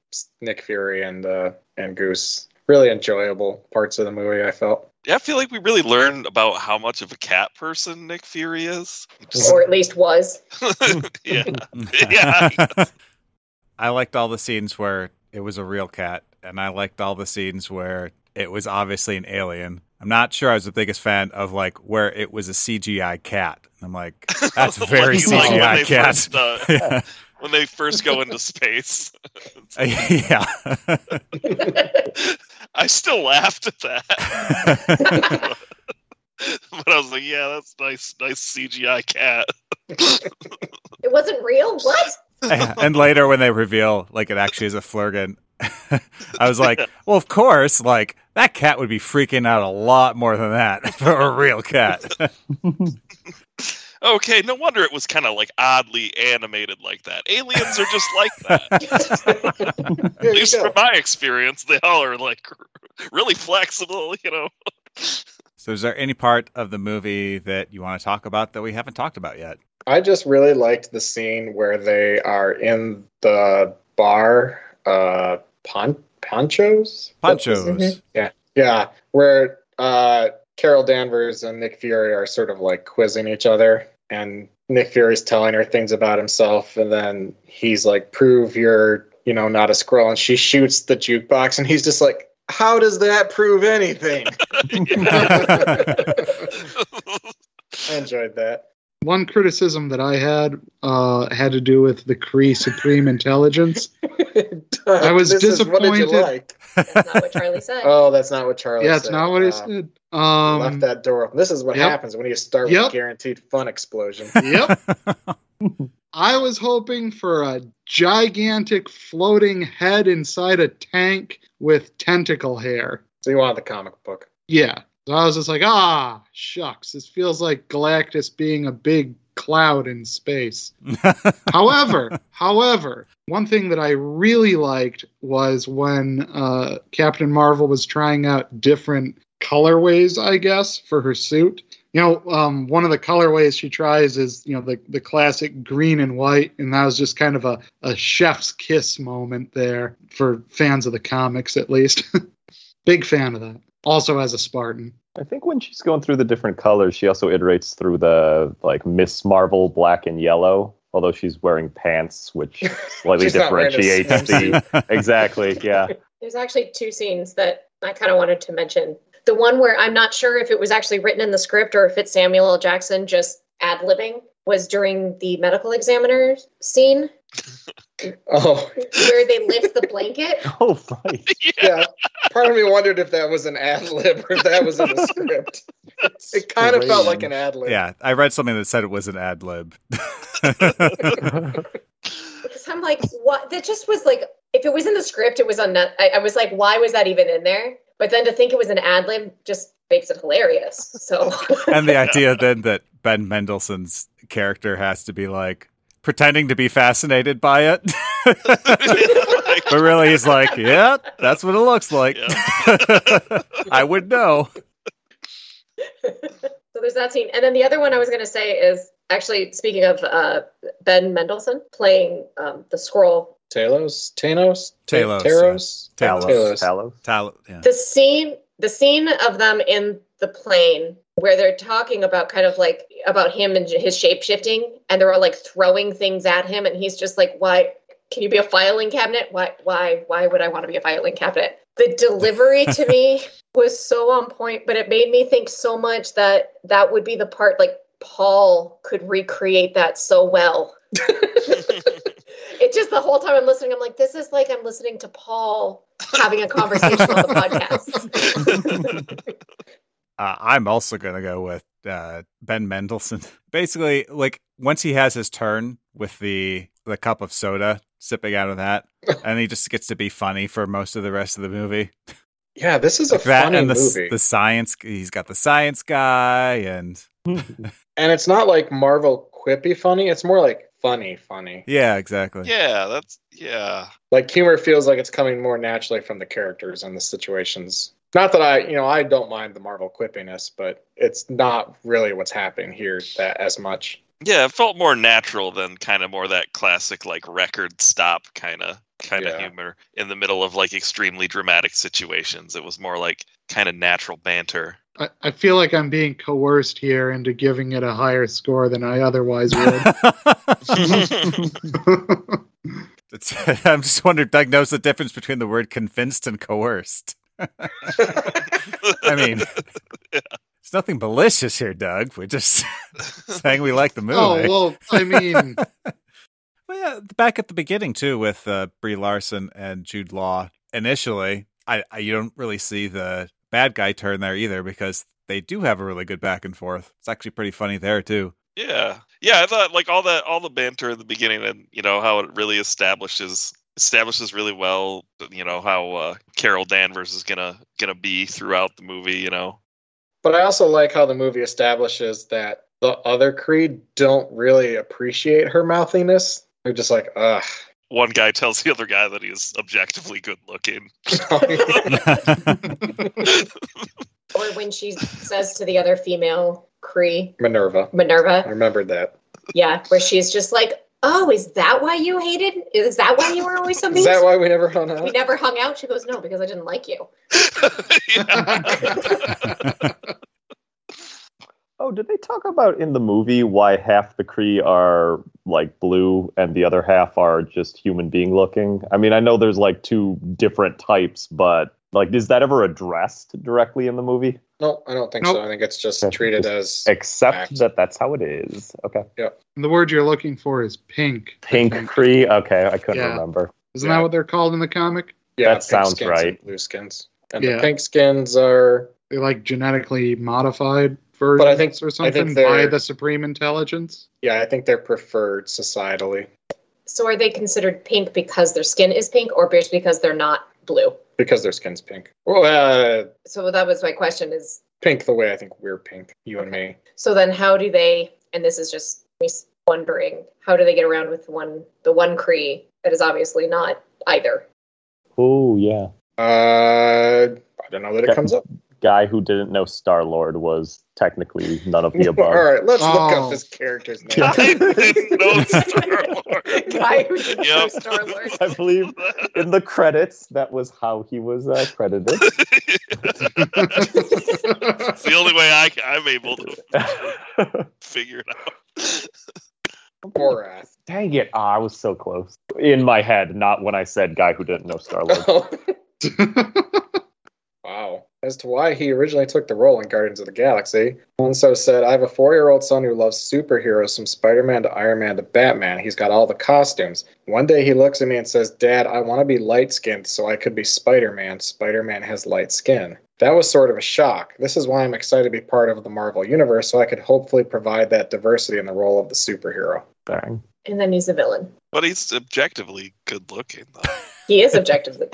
Nick Fury and uh, and Goose really enjoyable parts of the movie. I felt. Yeah, I feel like we really learned about how much of a cat person Nick Fury is. or at least was. yeah, yeah. I liked all the scenes where it was a real cat, and I liked all the scenes where it was obviously an alien. I'm not sure I was the biggest fan of like where it was a CGI cat. I'm like, that's very Like, when CGI they cat. first, uh, when they first go into space. yeah. I still laughed at that. but I was like, yeah, that's nice, nice CGI cat. It wasn't real? What? and later when they reveal like it actually is a Flerken, I was like, well, of course, like that cat would be freaking out a lot more than that for a real cat. Okay, no wonder it was kind of like oddly animated like that. Aliens are just like that. At least from my experience, they all are like really flexible, you know. so, is there any part of the movie that you want to talk about that we haven't talked about yet? I just really liked the scene where they are in the bar, uh, pon- ponchos. Ponchos. Yeah. Yeah, where uh, Carol Danvers and Nick Fury are sort of like quizzing each other, and Nick Fury's telling her things about himself, and then he's like, "Prove you're, you know, not a Skrull," and she shoots the jukebox, and he's just like, "How does that prove anything?" I enjoyed that. One criticism that I had uh, had to do with the Kree Supreme Intelligence. I was This is- what did you disappointed. like? That's not what Charlie said. Oh, that's not what Charlie yeah, said. it's not what he Uh, said. Um, left that door open. This is what yep. happens when you start with Yep. a guaranteed fun explosion. Yep. I was hoping for a gigantic floating head inside a tank with tentacle hair. So you wanted the comic book. Yeah. So I was just like, ah, shucks. This feels like Galactus being a big cloud in space. however, however, one thing that I really liked was when uh, Captain Marvel was trying out different colorways, I guess, for her suit. You know, um, one of the colorways she tries is, you know, the, the classic green and white, and that was just kind of a, a chef's kiss moment there for fans of the comics, at least. Big fan of that. Also as a Spartan. I think when she's going through the different colors, she also iterates through the like Miss Marvel black and yellow. Although she's wearing pants, which slightly She's not wearing a differentiates the exactly. Yeah, There's actually two scenes that I kind of wanted to mention. The one where I'm not sure if it was actually written in the script or if it's Samuel L. Jackson just ad libbing was during the medical examiner scene Oh, where they lift the blanket. Oh, right. yeah. Part of me wondered if that was an ad lib or if that was in the script. It kind of felt like an ad lib. yeah, I read something that said it was an ad lib. Because I'm like, what? That just was like, if it was in the script, it was on. I, I was like, why was that even in there? But then to think it was an ad lib just makes it hilarious. So and the idea then that Ben Mendelsohn's character has to be like pretending to be fascinated by it. but really he's like, yeah, that's what it looks like. I would know. So there's that scene. And then the other one I was going to say is actually speaking of uh, Ben Mendelsohn playing um, the Skrull. Talos? Tanos? Talos, Taros? Talos. Talos. Talos. Tal- yeah. The scene, the scene of them in the plane where they're talking about kind of like about him and his shape shifting, and they're all like throwing things at him, and he's just like, "Why can you be a filing cabinet? Why, why, why would I want to be a filing cabinet?" The delivery to me was so on point, but it made me think so much that that would be the part like Paul could recreate that so well. it just the whole time I'm listening, I'm like, this is like I'm listening to Paul having a conversation on the podcast. Uh, I'm also going to go with uh, Ben Mendelsohn. Basically, like once he has his turn with the the cup of soda, sipping out of that, and he just gets to be funny for most of the rest of the movie. Yeah, this is a Like that funny and the movie. the science. He's got the science guy, and and it's not like Marvel quippy funny. It's more like funny funny. yeah, exactly. yeah, that's yeah. Like humor feels like it's coming more naturally from the characters and the situations. Not that I, you know, I don't mind the Marvel quippiness, but it's not really what's happening here that as much. Yeah, it felt more natural than kind of more that classic like record stop kind of kind of Yeah. humor in the middle of like extremely dramatic situations. It was more like kind of natural banter. I, I feel like I'm being coerced here into giving it a higher score than I otherwise would. It's, I'm just wondering if Doug knows the difference between the word convinced and coerced. I mean, it's nothing malicious here, Doug. We're just saying we like the movie. oh well, I mean, Well, yeah, back at the beginning too, with uh, Brie Larson and Jude Law. Initially, I, I you don't really see the bad guy turn there either because they do have a really good back and forth. It's actually pretty funny there too. Yeah, yeah. I thought like all that, all the banter in the beginning, and you know how it really establishes establishes really well. You know how uh, Carol Danvers is gonna gonna be throughout the movie. You know. But I also like how the movie establishes that the other Creed don't really appreciate her mouthiness. They're just like, ugh. One guy tells the other guy that he's objectively good looking. Or when she says to the other female Kree, Minerva. Minerva. I Minerva, remembered that. yeah, where she's just like, "Oh, is that why you hated? Is that why you were always so mean? Is that why we never hung out? we never hung out." She goes, "No, because I didn't like you." Oh, did they talk about in the movie why half the Kree are like blue and the other half are just human being looking? I mean, I know there's like two different types, but like, is that ever addressed directly in the movie? No, I don't think Nope. so. I think it's just Okay. treated as Except Fact. that that's how it is. Okay. Yeah. The word you're looking for is pink. I Pink think. Kree. Okay, I couldn't Yeah. remember. Isn't Yeah. that what they're called in the comic? yeah, That sounds right. blue skins. And Yeah. the pink skins are They're like genetically modified versions But I think- or I think something by the Supreme Intelligence. yeah, I think they're preferred societally So are they considered pink because their skin is pink, or just because they're not blue? Because their skin's pink. Well, uh, So that was my question: is pink the way I think we're pink, you and me. so then how do they? And this is just me wondering: how do they get around with one the one Kree that is obviously not either? Oh yeah. Uh, I don't know that it comes up. Guy who didn't know Star Lord was technically none of the above. All right, let's look Oh. up his character's name. I didn't know Star-Lord. Guy who didn't know Star Lord. I believe in the credits that was how he was uh, credited. It's the only way I, I'm able to figure it out. Korath. Dang it! Ah, I was so close. In my head, not when I said guy who didn't know Star Lord. Wow. As to why he originally took the role in Guardians of the Galaxy, Hounsou said, I have a four year old son who loves superheroes from Spider Man to Iron Man to Batman. He's got all the costumes. One day he looks at me and says, Dad, I want to be light skinned so I could be Spider Man. Spider Man has light skin. That was sort of a shock. This is why I'm excited to be part of the Marvel Universe so I could hopefully provide that diversity in the role of the superhero. Dang. And then he's a villain. But he's objectively good looking, though. He is objectively.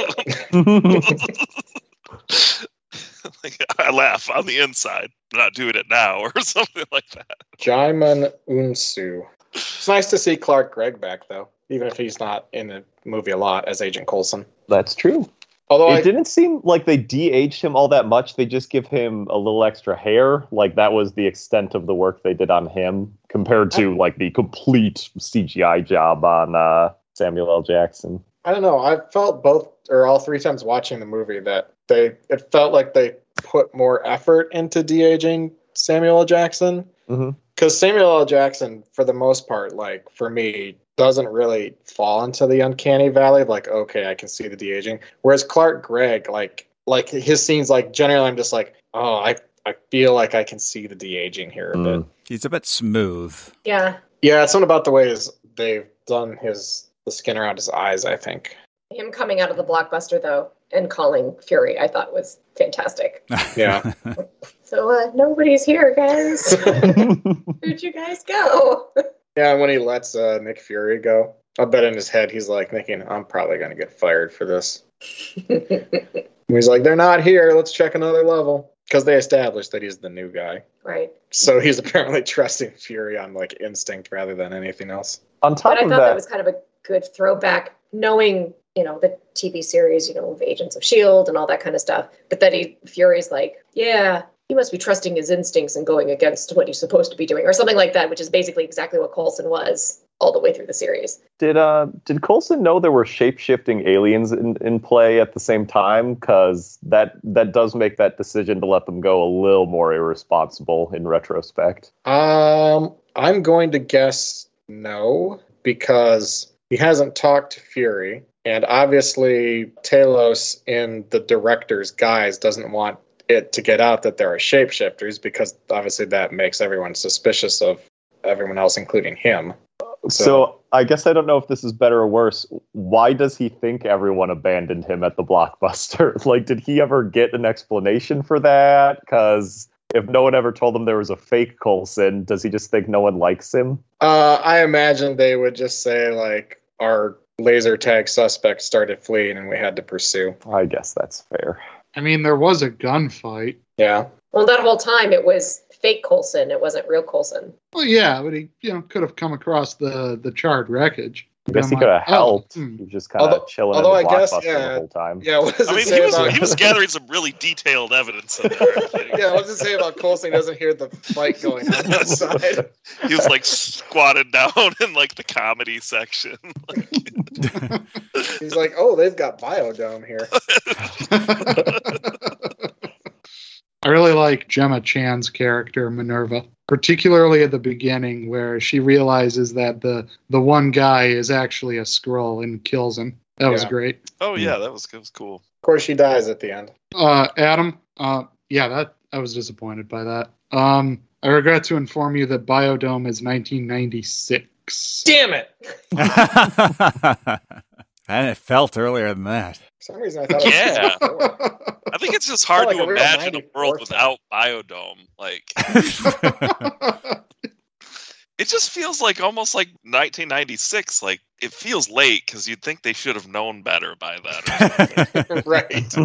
like, I laugh on the inside. I'm not doing it now or something like that. Djimon Hounsou. It's nice to see Clark Gregg back, though, even if he's not in the movie a lot as Agent Coulson. That's true. Although it I, didn't seem like they de-aged him all that much. They just give him a little extra hair. Like that was the extent of the work they did on him compared to like the complete CGI job on uh, Samuel L. Jackson. I don't know. I felt both or all three times watching the movie that they it felt like they put more effort into de-aging Samuel L. Jackson. Mhm. Because Samuel L. Jackson, for the most part, like for me, doesn't really fall into the uncanny valley of like, okay, I can see the de-aging. Whereas Clark Gregg, like like his scenes, like generally I'm just like, oh, I I feel like I can see the de-aging here a bit. Mm. He's a bit smooth. Yeah. Yeah, it's something about the ways they've done his the skin around his eyes, I think. Him coming out of the blockbuster though and calling Fury, I thought was fantastic. Yeah. So uh, nobody's here, guys. Where'd you guys go? Yeah, when he lets uh, Nick Fury go, I bet in his head he's like thinking, I'm probably going to get fired for this. He's like, they're not here. Let's check another level. Because they established that he's the new guy. right. So he's apparently trusting Fury on like instinct rather than anything else. On top But I of thought that that, was kind of a good throwback, knowing you know the TV series, you know, of Agents of Shield and all that kind of stuff. But then he Fury's like, yeah, he must be trusting his instincts and going against what he's supposed to be doing, or something like that, which is basically exactly what Coulson was all the way through the series. Did uh did Coulson know there were shape shifting aliens in, in play at the same time? Because that that does make that decision to let them go a little more irresponsible in retrospect. Um, I'm going to guess no because he hasn't talked to Fury, and obviously Talos in the director's guise doesn't want it to get out that there are shapeshifters because obviously that makes everyone suspicious of everyone else, including him. So, So- I guess I don't know if this is better or worse. Why does he think everyone abandoned him at the blockbuster? like, did he ever get an explanation for that? Because if no one ever told him there was a fake Coulson, does he just think no one likes him? Uh, I imagine they would just say like our laser tag suspect started fleeing and we had to pursue. I guess that's fair. I mean, there was a gunfight. Yeah. Well, that whole time it was fake Coulson. It wasn't real Coulson. Well, yeah, but he, you know, could have come across the the charred wreckage. I guess he could have like, oh, helped. hmm. He was just kind of chilling although in the I guess, yeah. the whole time. Yeah. What does I it mean, say he was about? he was gathering some really detailed evidence in there. Yeah. What does it say about Coulson? He doesn't hear the fight going on outside. He was like squatted down in like the comedy section. He's like, oh, they've got Biodome here. I really like Gemma Chan's character Minerva, particularly at the beginning where she realizes that the the one guy is actually a Skrull and kills him. That was great. Oh yeah, that was that was cool. Of course, she dies at the end. Uh, Adam, uh, yeah, that I was disappointed by that. Um, I regret to inform you that Biodome is 1996. Damn it! and it felt earlier than that. For some reason, I thought. It was Yeah. I think it's just hard like to a imagine a world film. without Biodome. Like it just feels like almost like 1996. Like it feels late because you'd think they should have known better by then. right.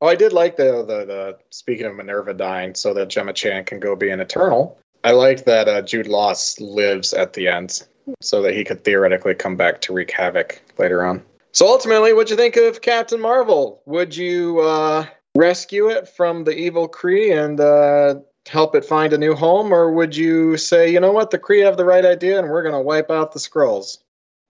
Oh, I did like the, the the speaking of Minerva dying, so that Gemma Chan can go be an Eternal. I like that uh, Jude Law lives at the end, so that he could theoretically come back to wreak havoc later on. So ultimately, what'd you think of Captain Marvel? Would you uh, rescue it from the evil Kree and uh, help it find a new home, or would you say, you know what, the Kree have the right idea and we're gonna wipe out the Skrulls?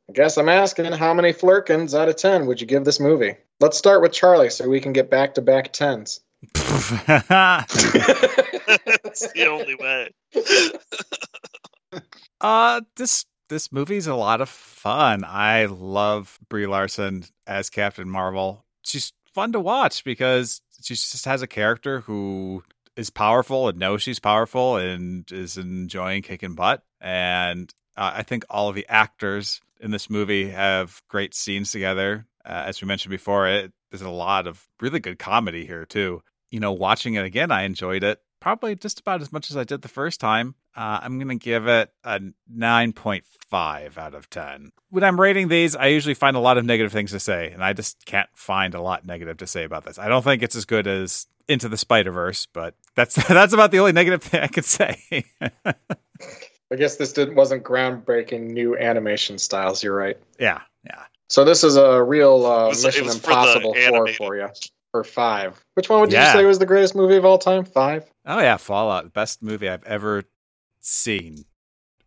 I guess I'm asking how many Flerkens out of 10 would you give this movie? Let's start with Charlie so we can get back to back 10s. That's the only way. Uh this this movie's a lot of fun. I love Brie Larson as Captain Marvel. She's fun to watch because she just has a character who is powerful and knows she's powerful and is enjoying kicking butt. And uh, I think all of the actors in this movie have great scenes together. Uh, as we mentioned before, it there's a lot of really good comedy here too. You know, watching it again, I enjoyed it probably just about as much as I did the first time. Uh, I'm going to give it a 9.5 out of 10. When I'm rating these, I usually find a lot of negative things to say, and I just can't find a lot negative to say about this. I don't think it's as good as Into the Spider Verse, but that's that's about the only negative thing I could say. I guess this didn't wasn't groundbreaking new animation styles. You're right. yeah, yeah. So this is a real uh, It was- it Mission was for Impossible 4 animated. for you. Or 5. Which one would Yeah. you say was the greatest movie of all time? 5? Oh yeah, Fallout, the best movie I've ever seen,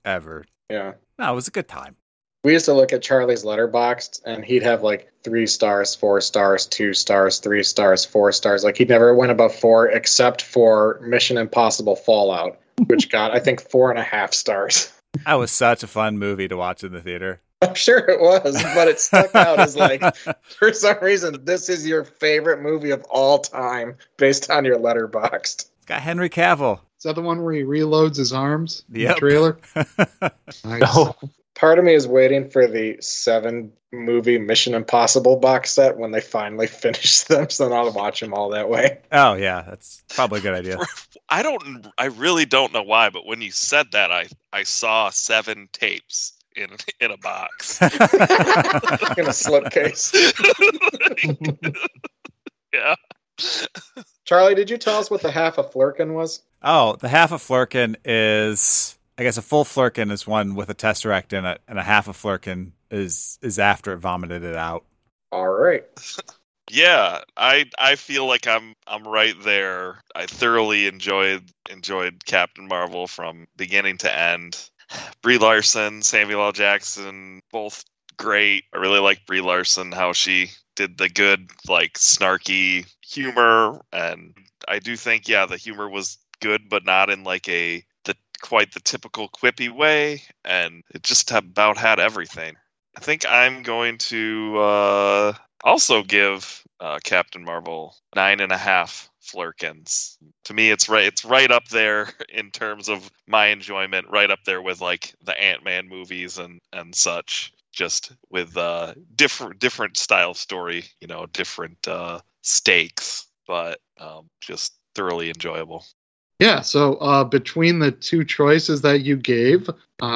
ever. Yeah. No, it was a good time. We used to look at Charlie's letterboxd, and he'd have like three stars, four stars, two stars, three stars, four stars. Like he never went above four, except for Mission Impossible Fallout, which got I think four and a half stars. That was such a fun movie to watch in the theater. I'm sure it was, but it stuck out as like for some reason this is your favorite movie of all time based on your letterboxd. It's got Henry Cavill. Is that the one where he reloads his arms in Yep. the trailer? Nice. No. Part of me is waiting for the seven movie Mission Impossible box set when they finally finish them, so then I'll watch them all that way. oh yeah, that's probably a good idea. I don't. I really don't know why, but when you said that, I I saw seven tapes in in a box. in a slipcase. yeah. Charlie, did you tell us what the half a Flerken was? Oh, the half a Flerken is, I guess, a full Flerken is one with a tesseract in it, and a half a Flerken is is after it vomited it out. All right. Yeah, I I feel like I'm I'm right there. I thoroughly enjoyed enjoyed Captain Marvel from beginning to end. Brie Larson, Samuel L. Jackson, both great. I really like Brie Larson how she did the good like snarky humor and I do think yeah, the humor was good but not in like a the quite the typical quippy way and it just about had everything. I think I'm going to uh also give uh, Captain Marvel nine and a half Flerkens. To me, it's right. It's right up there in terms of my enjoyment. Right up there with like the Ant Man movies and and such. Just with uh, different different style story, you know, different uh, stakes, but um, just thoroughly enjoyable. Yeah, so uh, between the two choices that you gave, uh,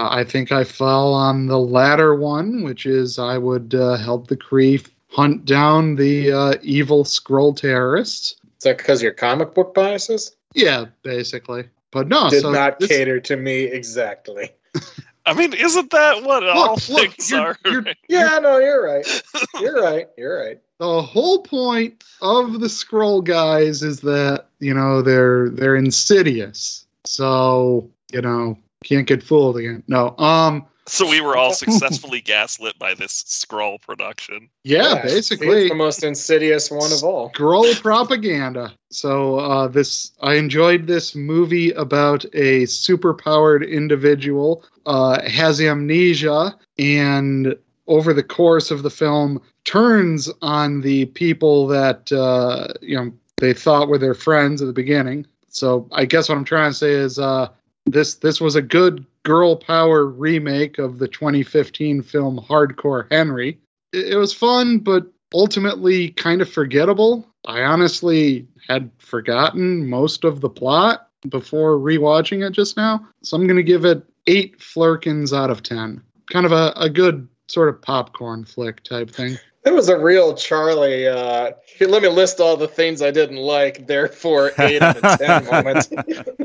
I think I fell on the latter one, which is I would uh, help the Kree hunt down the uh, evil Skrull terrorists. Is that because your comic book biases? Yeah, basically. But no, Did so not this- cater to me exactly. I mean, isn't that what all look, things you're- are? you're- Yeah, no, you're right. You're right. You're right. the whole point of the Skrull guys is that you know they're they're insidious so you know can't get fooled again no um so we were all successfully gaslit by this Skrull production. yeah, see, basically it's the most insidious one of all. Skrull propaganda so uh this i enjoyed this movie about a superpowered individual uh has amnesia and over the course of the film turns on the people that uh you know they thought were their friends at the beginning so i guess what i'm trying to say is uh this this was a good girl power remake of the 2015 film hardcore henry it, it was fun but ultimately kind of forgettable. I honestly had forgotten most of the plot before rewatching it just now. So I'm going to give it eight Flerkens out of 10. Kind of a, a good sort of popcorn flick type thing. It was a real Charlie. Uh, here, let me list all the things I didn't like. Therefore, eight out of ten moments.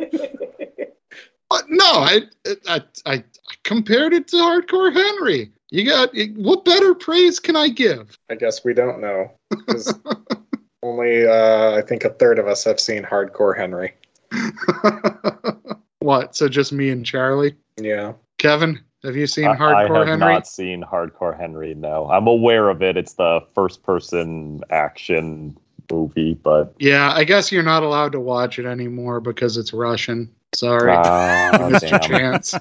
But no, I, I, I, I compared it to Hardcore Henry. You got what better praise can I give? I guess we don't know. 'cause only uh, I think a third of us have seen Hardcore Henry. what? So just me and Charlie? Yeah. Kevin, have you seen I, I have Henry? not seen Hardcore Henry. No, I'm aware of it. It's the first-person action movie, but Yeah, I guess you're not allowed to watch it anymore because it's Russian. Sorry. Ah, you missed your damn. chance.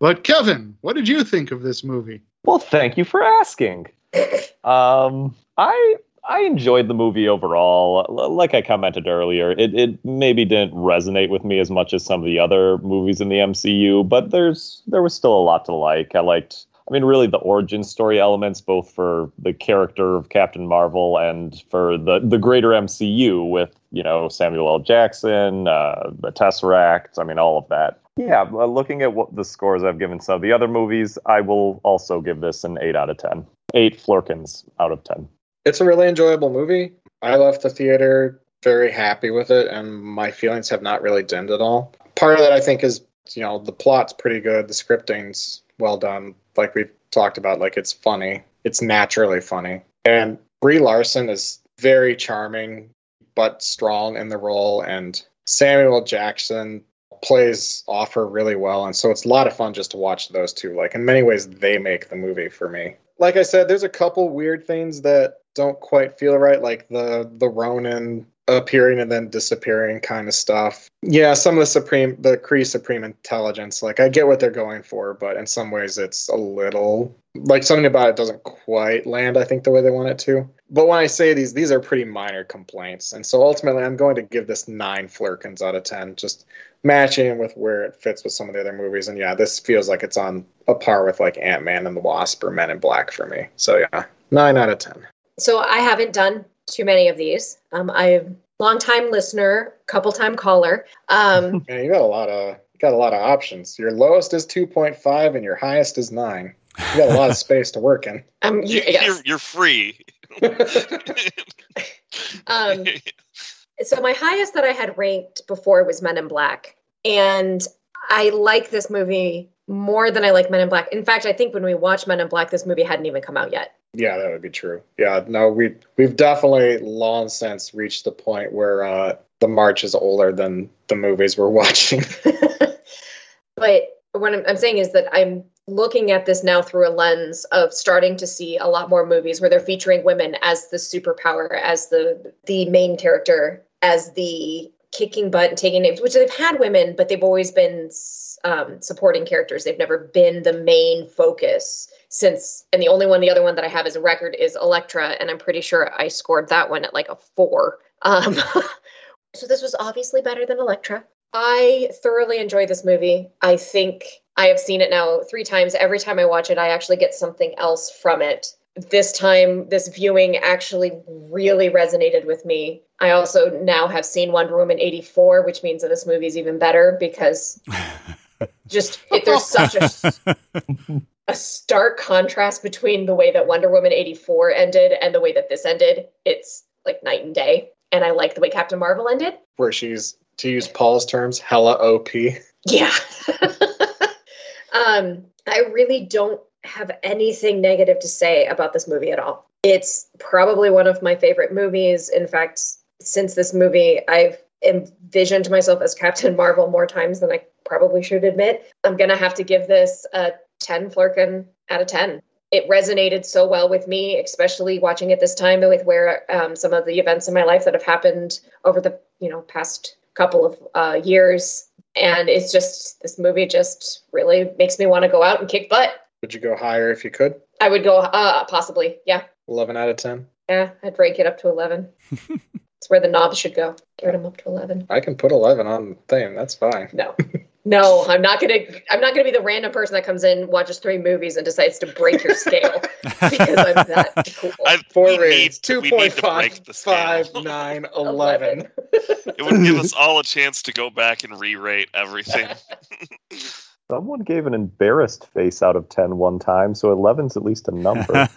But Kevin, what did you think of this movie? Well, thank you for asking. Um, I I enjoyed the movie overall. L- Like I commented earlier, it it maybe didn't resonate with me as much as some of the other movies in the MCU, but there's there was still a lot to like. I liked. I mean, really, the origin story elements, both for the character of Captain Marvel and for the the greater MCU, with you know Samuel L. Jackson, uh, the Tesseract. I mean, all of that. Yeah, uh, looking at what the scores I've given some of the other movies, I will also give this an 8 out of 10. 8 Flerkens out of 10. It's a really enjoyable movie. I left the theater very happy with it, and my feelings have not really dimmed at all. Part of that, I think, is you know the plot's pretty good, the scripting's well done. Like we've talked about, like it's funny, it's naturally funny, and Brie Larson is very charming but strong in the role, and Samuel Jackson plays off her really well, and so it's a lot of fun just to watch those two. Like in many ways, they make the movie for me. Like I said, there's a couple weird things that don't quite feel right, like the the Ronan appearing and then disappearing kind of stuff. Yeah, some of the supreme the Kree supreme intelligence, like I get what they're going for, but in some ways it's a little like something about it doesn't quite land, I think, the way they want it to. But when I say these, these are pretty minor complaints. And so ultimately I'm going to give this nine Flerkens out of ten, just matching with where it fits with some of the other movies. And yeah, this feels like it's on a par with like Ant Man and the Wasp or Men in Black for me. So yeah, nine out of ten. So I haven't done too many of these. Um, I'm long time listener, couple time caller. Um, Man, you got a lot of got a lot of options. Your lowest is two point five, and your highest is nine. You got a lot of space to work in. um, You, yes. You're you're free. Um, so my highest that I had ranked before was Men in Black, and I like this movie more than I like Men in Black. In fact, I think when we watched Men in Black, this movie hadn't even come out yet. Yeah, that would be true. Yeah, no, we we've definitely long since reached the point where uh, the march is older than the movies we're watching. but what I'm, I'm saying is that I'm looking at this now through a lens of starting to see a lot more movies where they're featuring women as the superpower, as the the main character, as the kicking butt and taking names, which they've had women, but they've always been um, supporting characters. They've never been the main focus since, and the only one, the other one that I have as a record is Elektra, and I'm pretty sure I scored that one at like a four. Um, so this was obviously better than Elektra. I thoroughly enjoy this movie. I think I have seen it now three times. Every time I watch it, I actually get something else from it. This time, this viewing actually really resonated with me. I also now have seen Wonder Woman 84, which means that this movie is even better because just it, there's such a, a stark contrast between the way that Wonder Woman 84 ended and the way that this ended. It's like night and day. And I like the way Captain Marvel ended. Where she's, to use Paul's terms, hella OP. Yeah. um, I really don't have anything negative to say about this movie at all. It's probably one of my favorite movies. In fact, since this movie, I've envisioned myself as Captain Marvel more times than I probably should admit. I'm going to have to give this a 10 Flerken out of 10. It resonated so well with me, especially watching it this time with where um, some of the events in my life that have happened over the you know past couple of uh, years. And it's just this movie just really makes me want to go out and kick butt. Would you go higher if you could? I would go uh, possibly, yeah. 11 out of 10. Yeah, I'd rank it up to 11. It's where the knobs should go. Get them up to 11. I can put 11 on the thing. That's fine. No. No, I'm not gonna. I'm not gonna be the random person that comes in, watches three movies, and decides to break your scale because I'm that cool. I've, Four we ratings. need- we need to 2.5, break the scale. 5, 9, 11. It would give us all a chance to go back and re-rate everything. Someone gave an embarrassed face out of 10 one time, so 11's at least a number.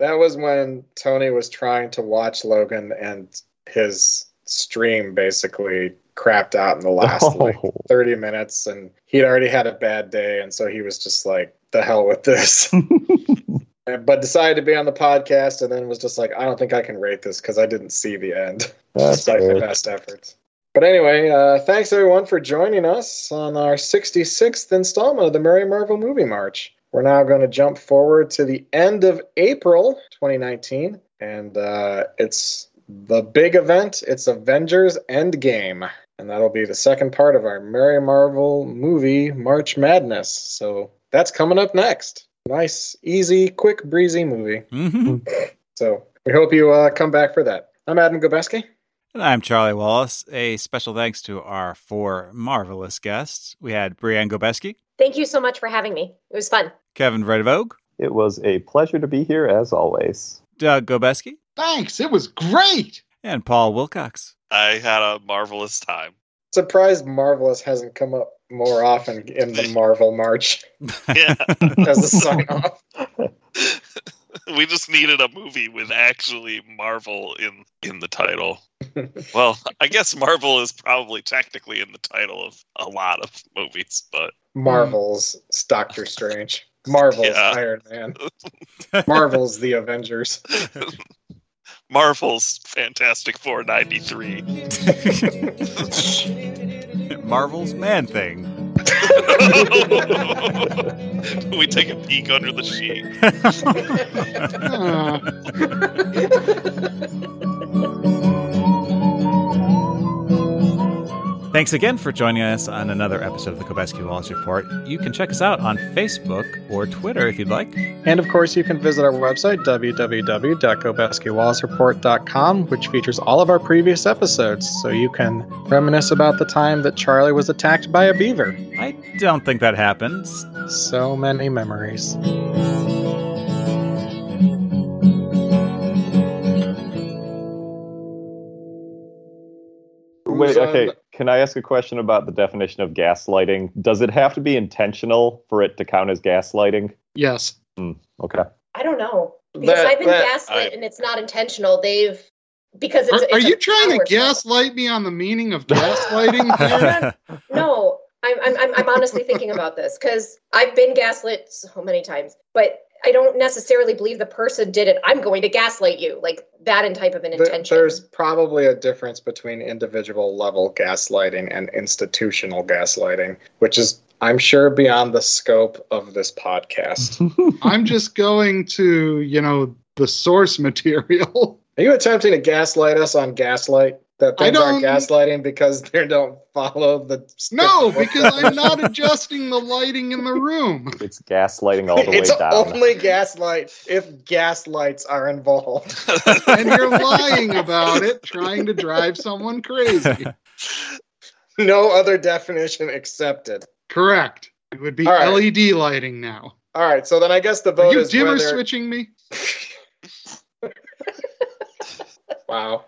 That was when Tony was trying to watch Logan and his stream basically crapped out in the last like Oh. 30 minutes and he'd already had a bad day and so he was just like the hell with this but decided to be on the podcast and then was just like i don't think i can rate this because i didn't see the end That's despite my best efforts but anyway uh, thanks everyone for joining us on our 66th installment of the Merry Marvel Movie March. We're now going to jump forward to the end of April 2019, and uh, it's the big event. It's Avengers Endgame, and that'll be the second part of our Merry Marvel movie March Madness. So that's coming up next. Nice, easy, quick, breezy movie. Mhm. So we hope you uh, come back for that. I'm Adam Gobeski. And I'm Charlie Wallace. A special thanks to our four marvelous guests. We had Brianne Gobeski, Thank you so much for having me. It was fun. Kevin Vredevogue, It was a pleasure to be here as always. Doug Gobeski, Thanks. It was great. and Paul Wilcox. I had a marvelous time. Surprised Marvelous hasn't come up more often in the Marvel March Yeah, as a sign off. we just needed a movie with actually Marvel in in the title. well, I guess Marvel is probably technically in the title of a lot of movies, but Marvel's Doctor hmm. Strange. Marvel's Yeah. Iron Man. Marvel's The Avengers. Marvel's Fantastic Four '93. Marvel's Man Thing. we take a peek under the sheet. Thanks again for joining us on another episode of the Gobeski Wallace Report. You can check us out on Facebook or Twitter if you'd like. And of course, you can visit our website, www.gobeskiwallacereport.com, which features all of our previous episodes. So you can reminisce about the time that Charlie was attacked by a beaver. I don't think that happens. So many memories. Wait, okay. The- Can I ask a question about the definition of gaslighting? Does it have to be intentional for it to count as gaslighting? yes. Hmm, okay. I don't know because That- I've been that- gaslit I- and it's not intentional. They've because it's. Are, it's are you trying to power struggle. gaslight me on the meaning of gaslighting? No, I'm, I'm, I'm, I'm honestly thinking about this because I've been gaslit so many times. But I don't necessarily believe the person did it. I'm going to gaslight you, like that in type of an intention. There's probably a difference between individual level gaslighting and institutional gaslighting, which is, I'm sure, beyond the scope of this podcast. I'm just going to, you know, the source material. Are you attempting to gaslight us on gaslight? That I things aren't gaslighting because they don't follow the. No, because I'm not adjusting the lighting in the room. it's gaslighting all the way down. it's only gaslight if gaslights are involved. And you're lying about it, trying to drive someone crazy. no other definition accepted. Correct. It would be All right. LED lighting now. All right, so then I guess the Are vote you is dimmer whether. switching me? Wow.